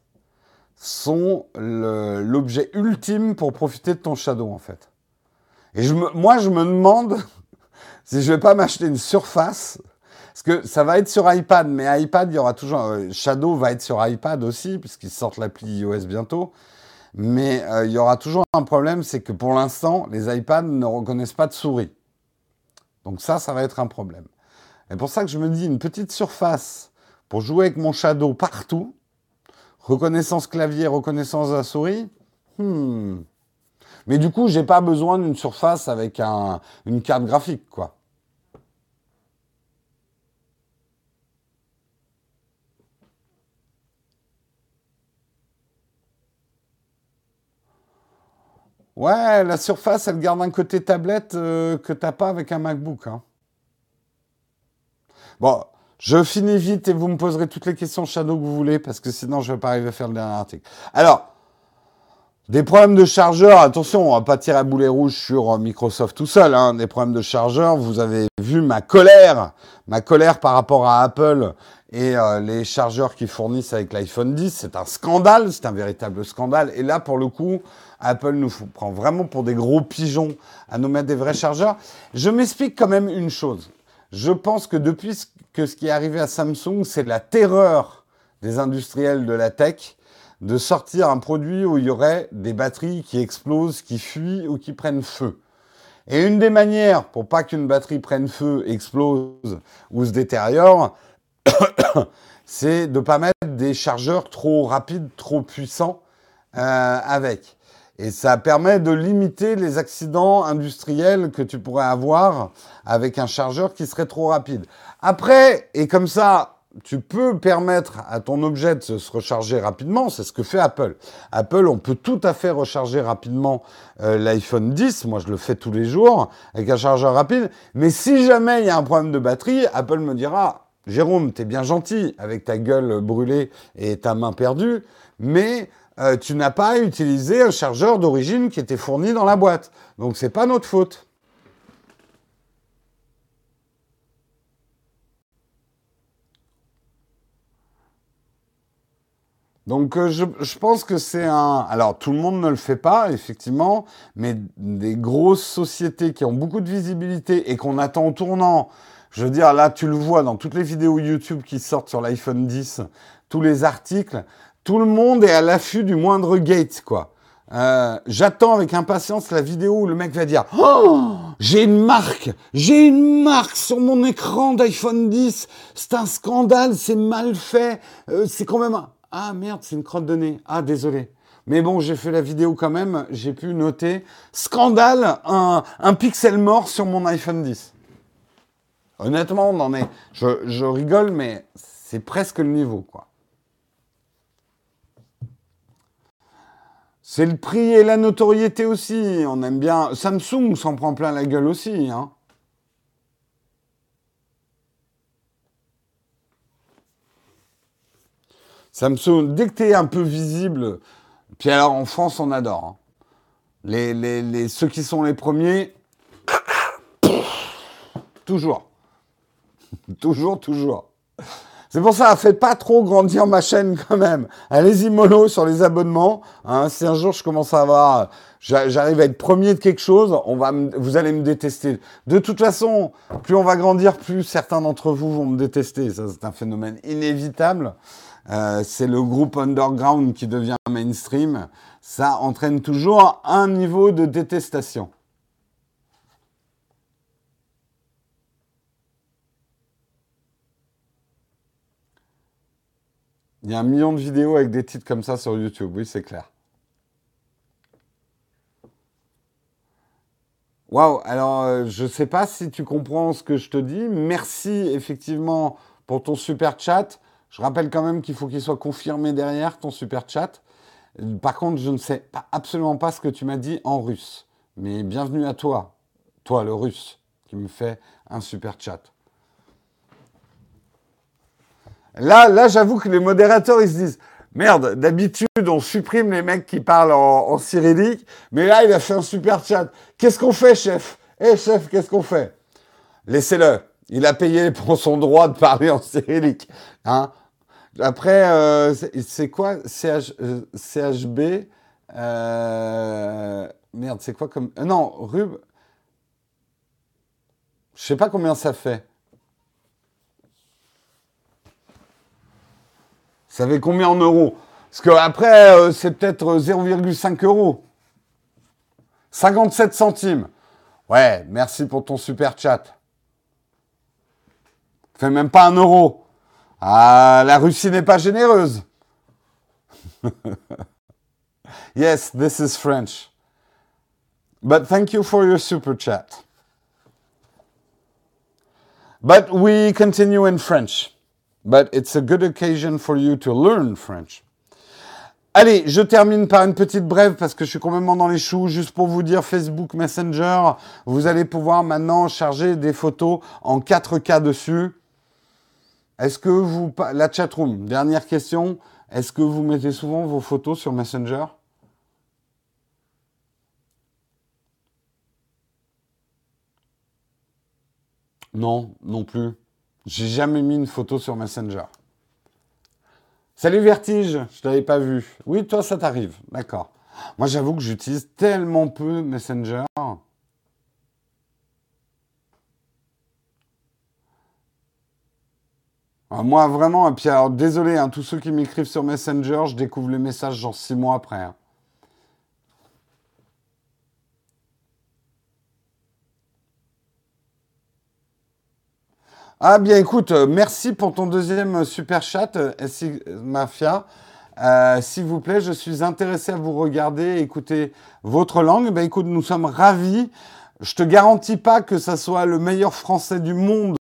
sont l'objet ultime pour profiter de ton Shadow, en fait. Et je moi, je me demande [LAUGHS] si je vais pas m'acheter une surface parce que ça va être sur iPad, mais iPad, il y aura toujours. Euh, Shadow va être sur iPad aussi, puisqu'ils sortent l'appli iOS bientôt. Mais euh, il y aura toujours un problème, c'est que pour l'instant, les iPads ne reconnaissent pas de souris. Donc ça, ça va être un problème. Et pour ça que je me dis, une petite surface pour jouer avec mon Shadow partout, reconnaissance clavier, reconnaissance la souris, hmm. Mais du coup, j'ai pas besoin d'une surface avec une carte graphique, quoi. Ouais, la surface, elle garde un côté tablette euh, que t'as pas avec un MacBook. Hein. Bon, je finis vite et vous me poserez toutes les questions Shadow que vous voulez parce que sinon je vais pas arriver à faire le dernier article. Alors, des problèmes de chargeur, attention, on va pas tirer à boulet rouge sur euh, Microsoft tout seul. Hein. Des problèmes de chargeur, vous avez vu ma colère, ma colère par rapport à Apple et euh, les chargeurs qu'ils fournissent avec l'iPhone 10. C'est un scandale, c'est un véritable scandale. Et là, pour le coup, Apple nous prend vraiment pour des gros pigeons à nous mettre des vrais chargeurs. Je m'explique quand même une chose. Je pense que depuis que ce qui est arrivé à Samsung, c'est la terreur des industriels de la tech de sortir un produit où il y aurait des batteries qui explosent, qui fuient ou qui prennent feu. Et une des manières pour pas qu'une batterie prenne feu, explose ou se détériore, [COUGHS] c'est de ne pas mettre des chargeurs trop rapides, trop puissants euh, avec. Et ça permet de limiter les accidents industriels que tu pourrais avoir avec un chargeur qui serait trop rapide. Après, et comme ça, tu peux permettre à ton objet de se recharger rapidement, c'est ce que fait Apple. Apple, on peut tout à fait recharger rapidement euh, l'iPhone 10, moi je le fais tous les jours avec un chargeur rapide, mais si jamais il y a un problème de batterie, Apple me dira, Jérôme, t'es bien gentil avec ta gueule brûlée et ta main perdue, mais euh, tu n'as pas utilisé un chargeur d'origine qui était fourni dans la boîte. Donc c'est pas notre faute. Donc euh, je, pense que c'est un... Alors tout le monde ne le fait pas, effectivement, mais des grosses sociétés qui ont beaucoup de visibilité et qu'on attend au tournant, je veux dire, là tu le vois dans toutes les vidéos YouTube qui sortent sur l'iPhone 10, tous les articles, tout le monde est à l'affût du moindre gate, quoi. Euh, j'attends avec impatience la vidéo où le mec va dire Oh, j'ai une marque, j'ai une marque sur mon écran d'iPhone 10. C'est un scandale, c'est mal fait. Euh, c'est quand même ah merde, c'est une crotte de nez. Ah désolé. Mais bon, j'ai fait la vidéo quand même. J'ai pu noter scandale, un, un pixel mort sur mon iPhone 10. Honnêtement, on en est. Je, je rigole, mais c'est presque le niveau, quoi. C'est le prix et la notoriété aussi. On aime bien. Samsung s'en prend plein la gueule aussi. Hein. Samsung, dès que tu un peu visible, puis alors en France, on adore. Hein. Les, les, ceux qui sont les premiers, [COUGHS] [LAUGHS] toujours. toujours, toujours. C'est pour ça, faites pas trop grandir ma chaîne quand même. Allez-y mollo sur les abonnements. Hein. si un jour je commence à avoir, j'arrive à être premier de quelque chose, on va, vous allez me détester. De toute façon, plus on va grandir, plus certains d'entre vous vont me détester. Ça, c'est un phénomène inévitable. Euh, c'est le groupe underground qui devient mainstream. Ça entraîne toujours un niveau de détestation. Il y a un million de vidéos avec des titres comme ça sur YouTube, oui, c'est clair. Waouh, alors euh, je ne sais pas si tu comprends ce que je te dis. Merci effectivement pour ton super chat. Je rappelle quand même qu'il faut qu'il soit confirmé derrière ton super chat. Par contre, je ne sais absolument pas ce que tu m'as dit en russe. Mais bienvenue à toi, toi le russe, qui me fait un super chat. Là, là j'avoue que les modérateurs, ils se disent Merde, d'habitude, on supprime les mecs qui parlent en, cyrillique, mais là, il a fait un super chat. Qu'est-ce qu'on fait, chef? Eh, chef, qu'est-ce qu'on fait? Laissez-le. Il a payé pour son droit de parler en cyrillique. Hein Après, euh, c'est quoi? CHB euh, euh, Merde, c'est quoi comme... non, Rub... Je sais pas combien ça fait. Ça combien en euros Parce qu'après, euh, c'est peut-être 0,5 euros. 57 centimes. Ouais, merci pour ton super chat. Fait même pas un euro. Ah, la Russie n'est pas généreuse. [LAUGHS] yes, this is French. But thank you for your super chat. But we continue in French. But it's a good occasion for you to learn French. Allez, je termine par une petite brève parce que je suis complètement dans les choux. Juste pour vous dire, Facebook Messenger, vous allez pouvoir maintenant charger des photos en 4K dessus. Est-ce que vous... La chatroom, dernière question. Est-ce que vous mettez souvent vos photos sur Messenger? Non, non plus. J'ai jamais mis une photo sur Messenger. Salut Vertige, je t'avais pas vu. Oui, toi, ça t'arrive. D'accord. Moi, j'avoue que j'utilise tellement peu Messenger. Ah, moi, vraiment, et puis alors, désolé, hein, tous ceux qui m'écrivent sur Messenger, je découvre les messages genre six mois après. Hein. Ah bien écoute, euh, merci pour ton deuxième super chat, euh, Mafia. Euh, S'il vous plaît, je suis intéressé à vous regarder, écouter votre langue. Ben écoute, nous sommes ravis. Je te garantis pas que ça soit le meilleur français du monde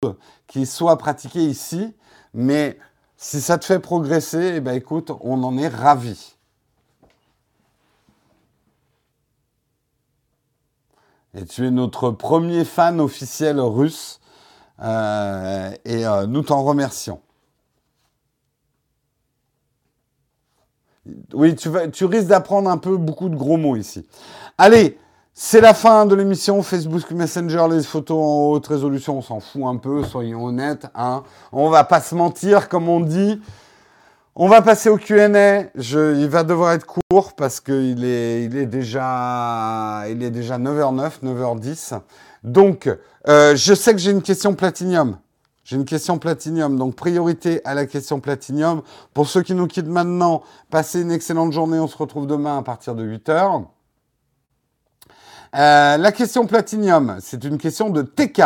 qui soit pratiqué ici, mais si ça te fait progresser, eh ben écoute, on en est ravis. Et tu es notre premier fan officiel russe. Euh, et euh, nous t'en remercions. Oui, tu, risques d'apprendre un peu beaucoup de gros mots ici. Allez, c'est la fin de l'émission. Facebook Messenger, les photos en haute résolution, on s'en fout un peu, soyons honnêtes. Hein. On va pas se mentir, comme on dit. On va passer au Q&A. Il va devoir être court parce qu'il est, déjà, est déjà 9h09, 9h10. Donc, euh, je sais que j'ai une question platinium. J'ai une question platinium, donc priorité à la question platinium. Pour ceux qui nous quittent maintenant, passez une excellente journée. On se retrouve demain à partir de 8h. Euh, la question platinium, c'est une question de TK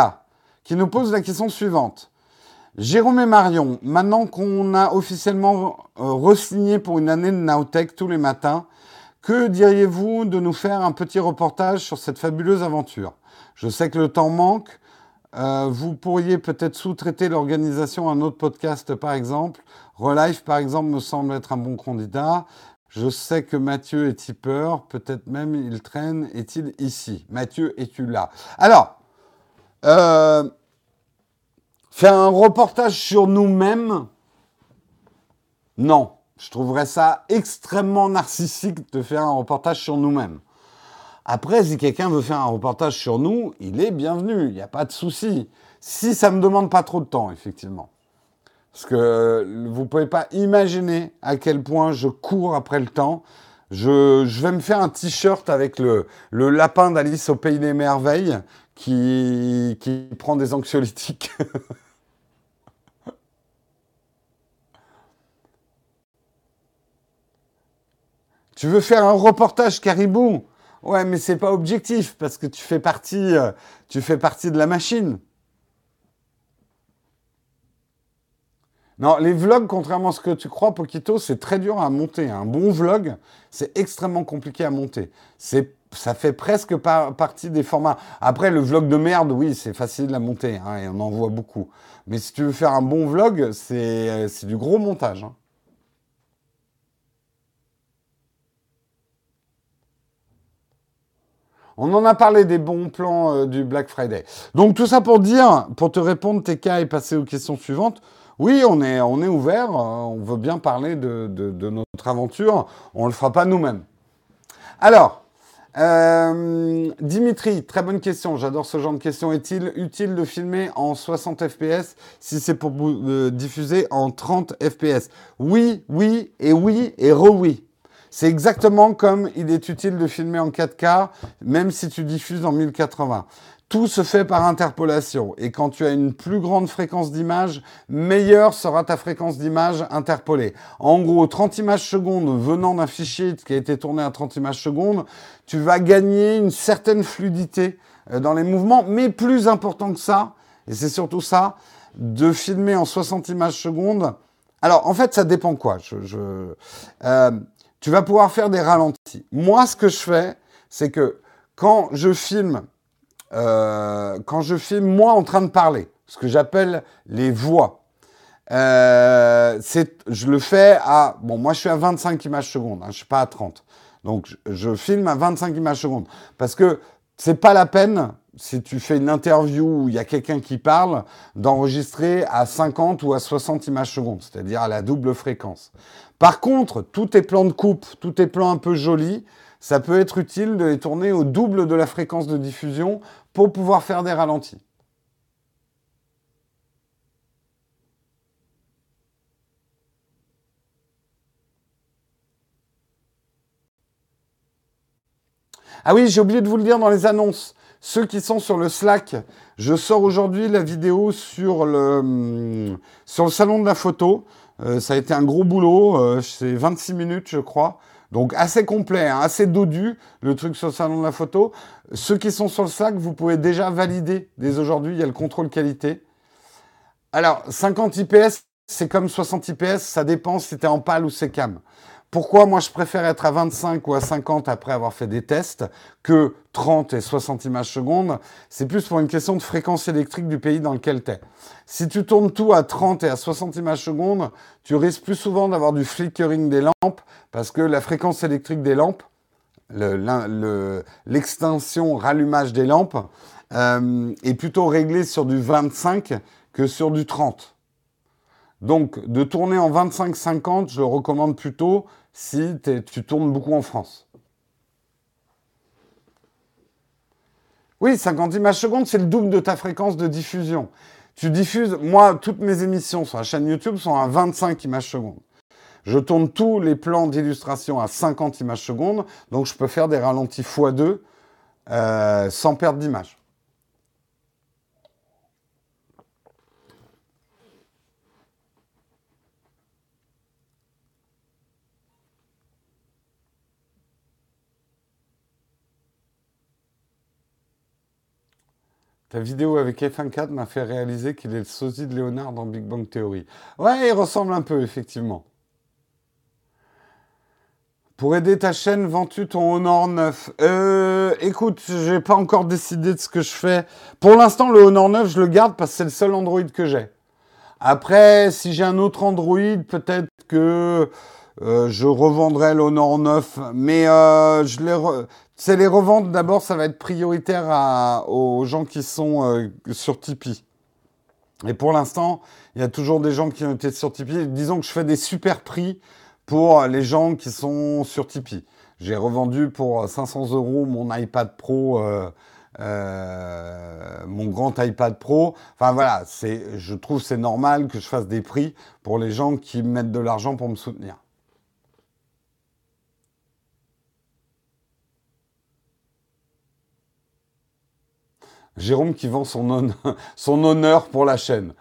qui nous pose la question suivante. Jérôme et Marion, maintenant qu'on a officiellement euh, re-signé pour une année de Nowtech tous les matins, que diriez-vous de nous faire un petit reportage sur cette fabuleuse aventure? Je sais que le temps manque. Euh, vous pourriez peut-être sous-traiter l'organisation à un autre podcast, par exemple. Relife, par exemple, me semble être un bon candidat. Je sais que Mathieu est tipeur. Peut-être même il traîne. Est-il ici? Mathieu, es-tu là? Alors, euh, faire un reportage sur nous-mêmes? Non. Je trouverais ça extrêmement narcissique de faire un reportage sur nous-mêmes. Après, si quelqu'un veut faire un reportage sur nous, il est bienvenu, il n'y a pas de souci. Si ça ne me demande pas trop de temps, effectivement. Parce que vous ne pouvez pas imaginer à quel point je cours après le temps. Je, vais me faire un t-shirt avec le, lapin d'Alice au Pays des Merveilles qui, qui prend des anxiolytiques. [LAUGHS] tu veux faire un reportage caribou? Ouais, mais c'est pas objectif parce que tu fais partie, euh, tu fais partie de la machine. Non, les vlogs, contrairement à ce que tu crois, Poquito, c'est très dur à monter. Un bon vlog, c'est extrêmement compliqué à monter. C'est, ça fait presque partie des formats. Après, le vlog de merde, oui, c'est facile à monter, hein, et on en voit beaucoup. Mais si tu veux faire un bon vlog, c'est, euh, du gros montage. Hein. On en a parlé des bons plans euh, du Black Friday. Donc tout ça pour dire, pour te répondre, TK est passé aux questions suivantes. Oui, on est, on ouvert, on veut bien parler de, notre aventure, on ne le fera pas nous-mêmes. Alors, euh, Dimitri, très bonne question. J'adore ce genre de questions. Est-il utile de filmer en 60 fps si c'est pour euh, diffuser en 30 fps Oui, oui et oui et re-oui. C'est exactement comme il est utile de filmer en 4K, même si tu diffuses en 1080. Tout se fait par interpolation. Et quand tu as une plus grande fréquence d'image, meilleure sera ta fréquence d'image interpolée. En gros, 30 images secondes venant d'un fichier qui a été tourné à 30 images secondes, tu vas gagner une certaine fluidité euh, dans les mouvements. Mais plus important que ça, et c'est surtout ça, de filmer en 60 images secondes. Alors, en fait, ça dépend quoi. Euh, tu vas pouvoir faire des ralentis. Moi, ce que je fais, c'est que quand je filme euh, quand je filme moi en train de parler, ce que j'appelle les voix. Euh, je le fais à... Bon, moi je suis à 25 images secondes, hein, je ne suis pas à 30. Donc je, je, filme à 25 images secondes. Parce que c'est pas la peine, si tu fais une interview où il y a quelqu'un qui parle, d'enregistrer à 50 ou à 60 images secondes, c'est-à-dire à la double fréquence. Par contre, tous tes plans de coupe, tous tes plans un peu jolis, ça peut être utile de les tourner au double de la fréquence de diffusion pour pouvoir faire des ralentis. Ah oui, j'ai oublié de vous le dire dans les annonces. Ceux qui sont sur le Slack, je sors aujourd'hui la vidéo sur le, sur le salon de la photo. Euh, ça a été un gros boulot, euh, c'est 26 minutes je crois. Donc assez complet, hein, assez dodu, le truc sur le salon de la photo. Ceux qui sont sur le Slack, vous pouvez déjà valider dès aujourd'hui, il y a le contrôle qualité. Alors, 50 IPS, c'est comme 60 IPS, ça dépend si tu en pâle ou c'est cam. Pourquoi moi je préfère être à 25 ou à 50 après avoir fait des tests que 30 et 60 images secondes? C'est plus pour une question de fréquence électrique du pays dans lequel tu es. Si tu tournes tout à 30 et à 60 images secondes, tu risques plus souvent d'avoir du flickering des lampes parce que la fréquence électrique des lampes, l'extinction rallumage des lampes, euh, est plutôt réglée sur du 25 que sur du 30. Donc, de tourner en 25-50, je le recommande plutôt si tu tournes beaucoup en France. Oui, 50 images secondes, c'est le double de ta fréquence de diffusion. Tu diffuses, moi, toutes mes émissions sur la chaîne YouTube sont à 25 images secondes. Je tourne tous les plans d'illustration à 50 images secondes, donc je peux faire des ralentis x2 euh, sans perdre d'image. Ta vidéo avec F1.4 m'a fait réaliser qu'il est le sosie de Léonard dans Big Bang Theory. Ouais, il ressemble un peu, effectivement. Pour aider ta chaîne, vends-tu ton Honor 9 euh, Écoute, j'ai pas encore décidé de ce que je fais. Pour l'instant, le Honor 9, je le garde parce que c'est le seul Android que j'ai. Après, si j'ai un autre Android, peut-être que euh, je revendrai le Honor 9. Mais euh, je les c'est les reventes, d'abord, ça va être prioritaire aux gens qui sont euh, sur Tipeee. Et pour l'instant, il y a toujours des gens qui ont été sur Tipeee. Disons que je fais des super prix pour les gens qui sont sur Tipeee. J'ai revendu pour 500 euros mon iPad Pro, euh, euh, mon grand iPad Pro. Enfin voilà, je trouve c'est normal que je fasse des prix pour les gens qui mettent de l'argent pour me soutenir. Jérôme qui vend [LAUGHS] son, honneur, pour la chaîne.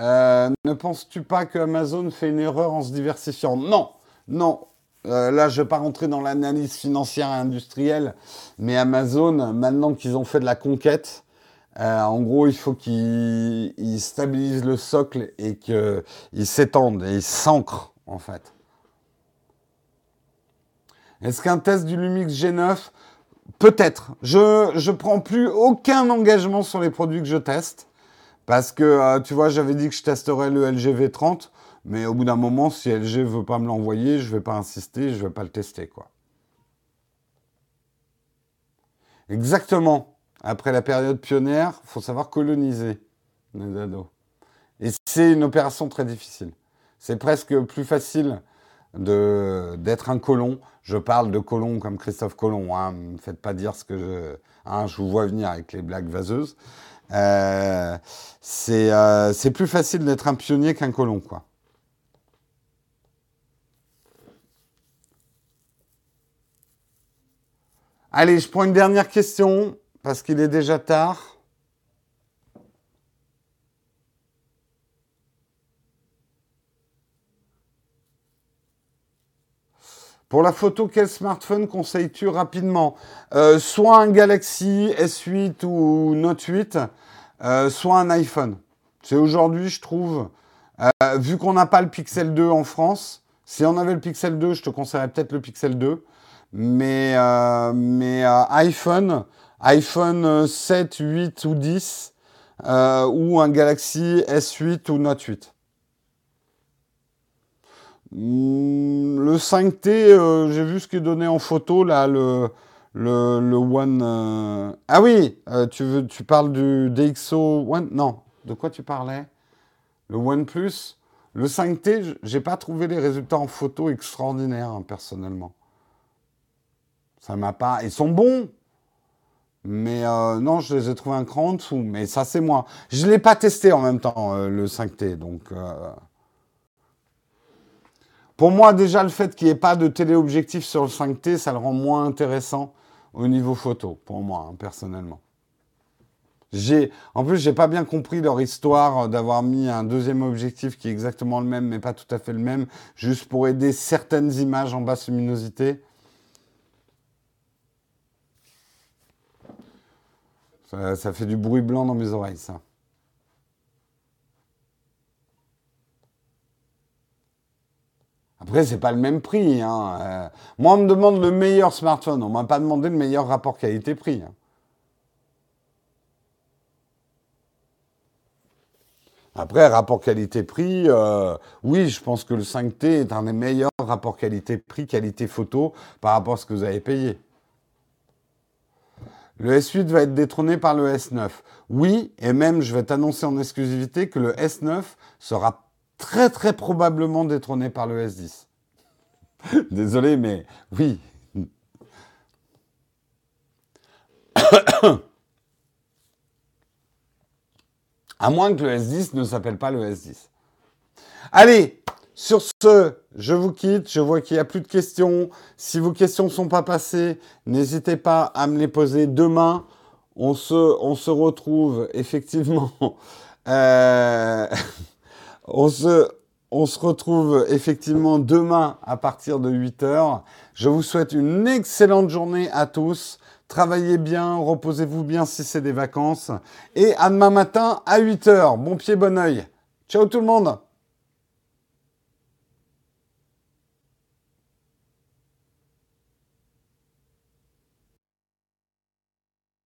Euh, ne penses-tu pas que Amazon fait une erreur en se diversifiant? Non, non. Euh, là, je ne vais pas rentrer dans l'analyse financière et industrielle, mais Amazon, maintenant qu'ils ont fait de la conquête, euh, en gros, il faut qu'ils stabilisent le socle et qu'ils s'étendent et ils s'ancrent, en fait. Est-ce qu'un test du Lumix G9 Peut-être. Je ne prends plus aucun engagement sur les produits que je teste. Parce que, euh, tu vois, j'avais dit que je testerais le LG V30. Mais au bout d'un moment, si LG veut pas me l'envoyer, je vais pas insister, je vais pas le tester, quoi. Exactement. Après la période pionnière, faut savoir coloniser les ados. Et c'est une opération très difficile. C'est presque plus facile d'être un colon. Je parle de colon comme Christophe Colomb. Hein. Ne me faites pas dire ce que je... Hein, je vous vois venir avec les blagues vaseuses. Euh, euh, c'est plus facile d'être un pionnier qu'un colon, quoi. Allez, je prends une dernière question parce qu'il est déjà tard. Pour la photo, quel smartphone conseilles-tu rapidement euh, Soit un Galaxy S8 ou Note 8, euh, soit un iPhone. C'est aujourd'hui, je trouve, euh, vu qu'on n'a pas le Pixel 2 en France, si on avait le Pixel 2, je te conseillerais peut-être le Pixel 2. Mais, mais iPhone, iPhone 7, 8 ou 10, ou un Galaxy S8 ou Note 8. Hmm, le 5T, euh, j'ai vu ce qui est en photo, là, le, le, le One... Euh, ah oui, euh, tu, veux, tu parles du DxO One Non, de quoi tu parlais? Le OnePlus Le 5T, j'ai pas trouvé les résultats en photo extraordinaires, hein, personnellement. Ça m'a pas... Ils sont bons mais non, je les ai trouvés un cran en dessous. Mais ça, c'est moi. Je ne l'ai pas testé en même temps, le 5T. Donc... Pour moi, déjà, le fait qu'il n'y ait pas de téléobjectif sur le 5T, ça le rend moins intéressant au niveau photo, pour moi, hein, personnellement. en plus, j'ai pas bien compris leur histoire d'avoir mis un deuxième objectif qui est exactement le même, mais pas tout à fait le même, juste pour aider certaines images en basse luminosité. ça fait du bruit blanc dans mes oreilles, ça. Après, c'est pas le même prix. Hein. Euh, moi, on me demande le meilleur smartphone. On m'a pas demandé le meilleur rapport qualité-prix. Hein. Après, rapport qualité-prix, euh, oui, je pense que le 5T est un des meilleurs rapports qualité-prix, qualité photo, par rapport à ce que vous avez payé. Le S8 va être détrôné par le S9. Oui, et même je vais t'annoncer en exclusivité que le S9 sera très très probablement détrôné par le S10. [LAUGHS] Désolé, mais oui. [COUGHS] à moins que le S10 ne s'appelle pas le S10. Allez, sur ce, je vous quitte. Je vois qu'il n'y a plus de questions. Si vos questions ne sont pas passées, n'hésitez pas à me les poser demain. On se, retrouve effectivement. [LAUGHS] Euh, on se, retrouve effectivement demain à partir de 8h. Je vous souhaite une excellente journée à tous. Travaillez bien, reposez-vous bien si c'est des vacances. Et à demain matin à 8h. Bon pied, bon oeil. Ciao tout le monde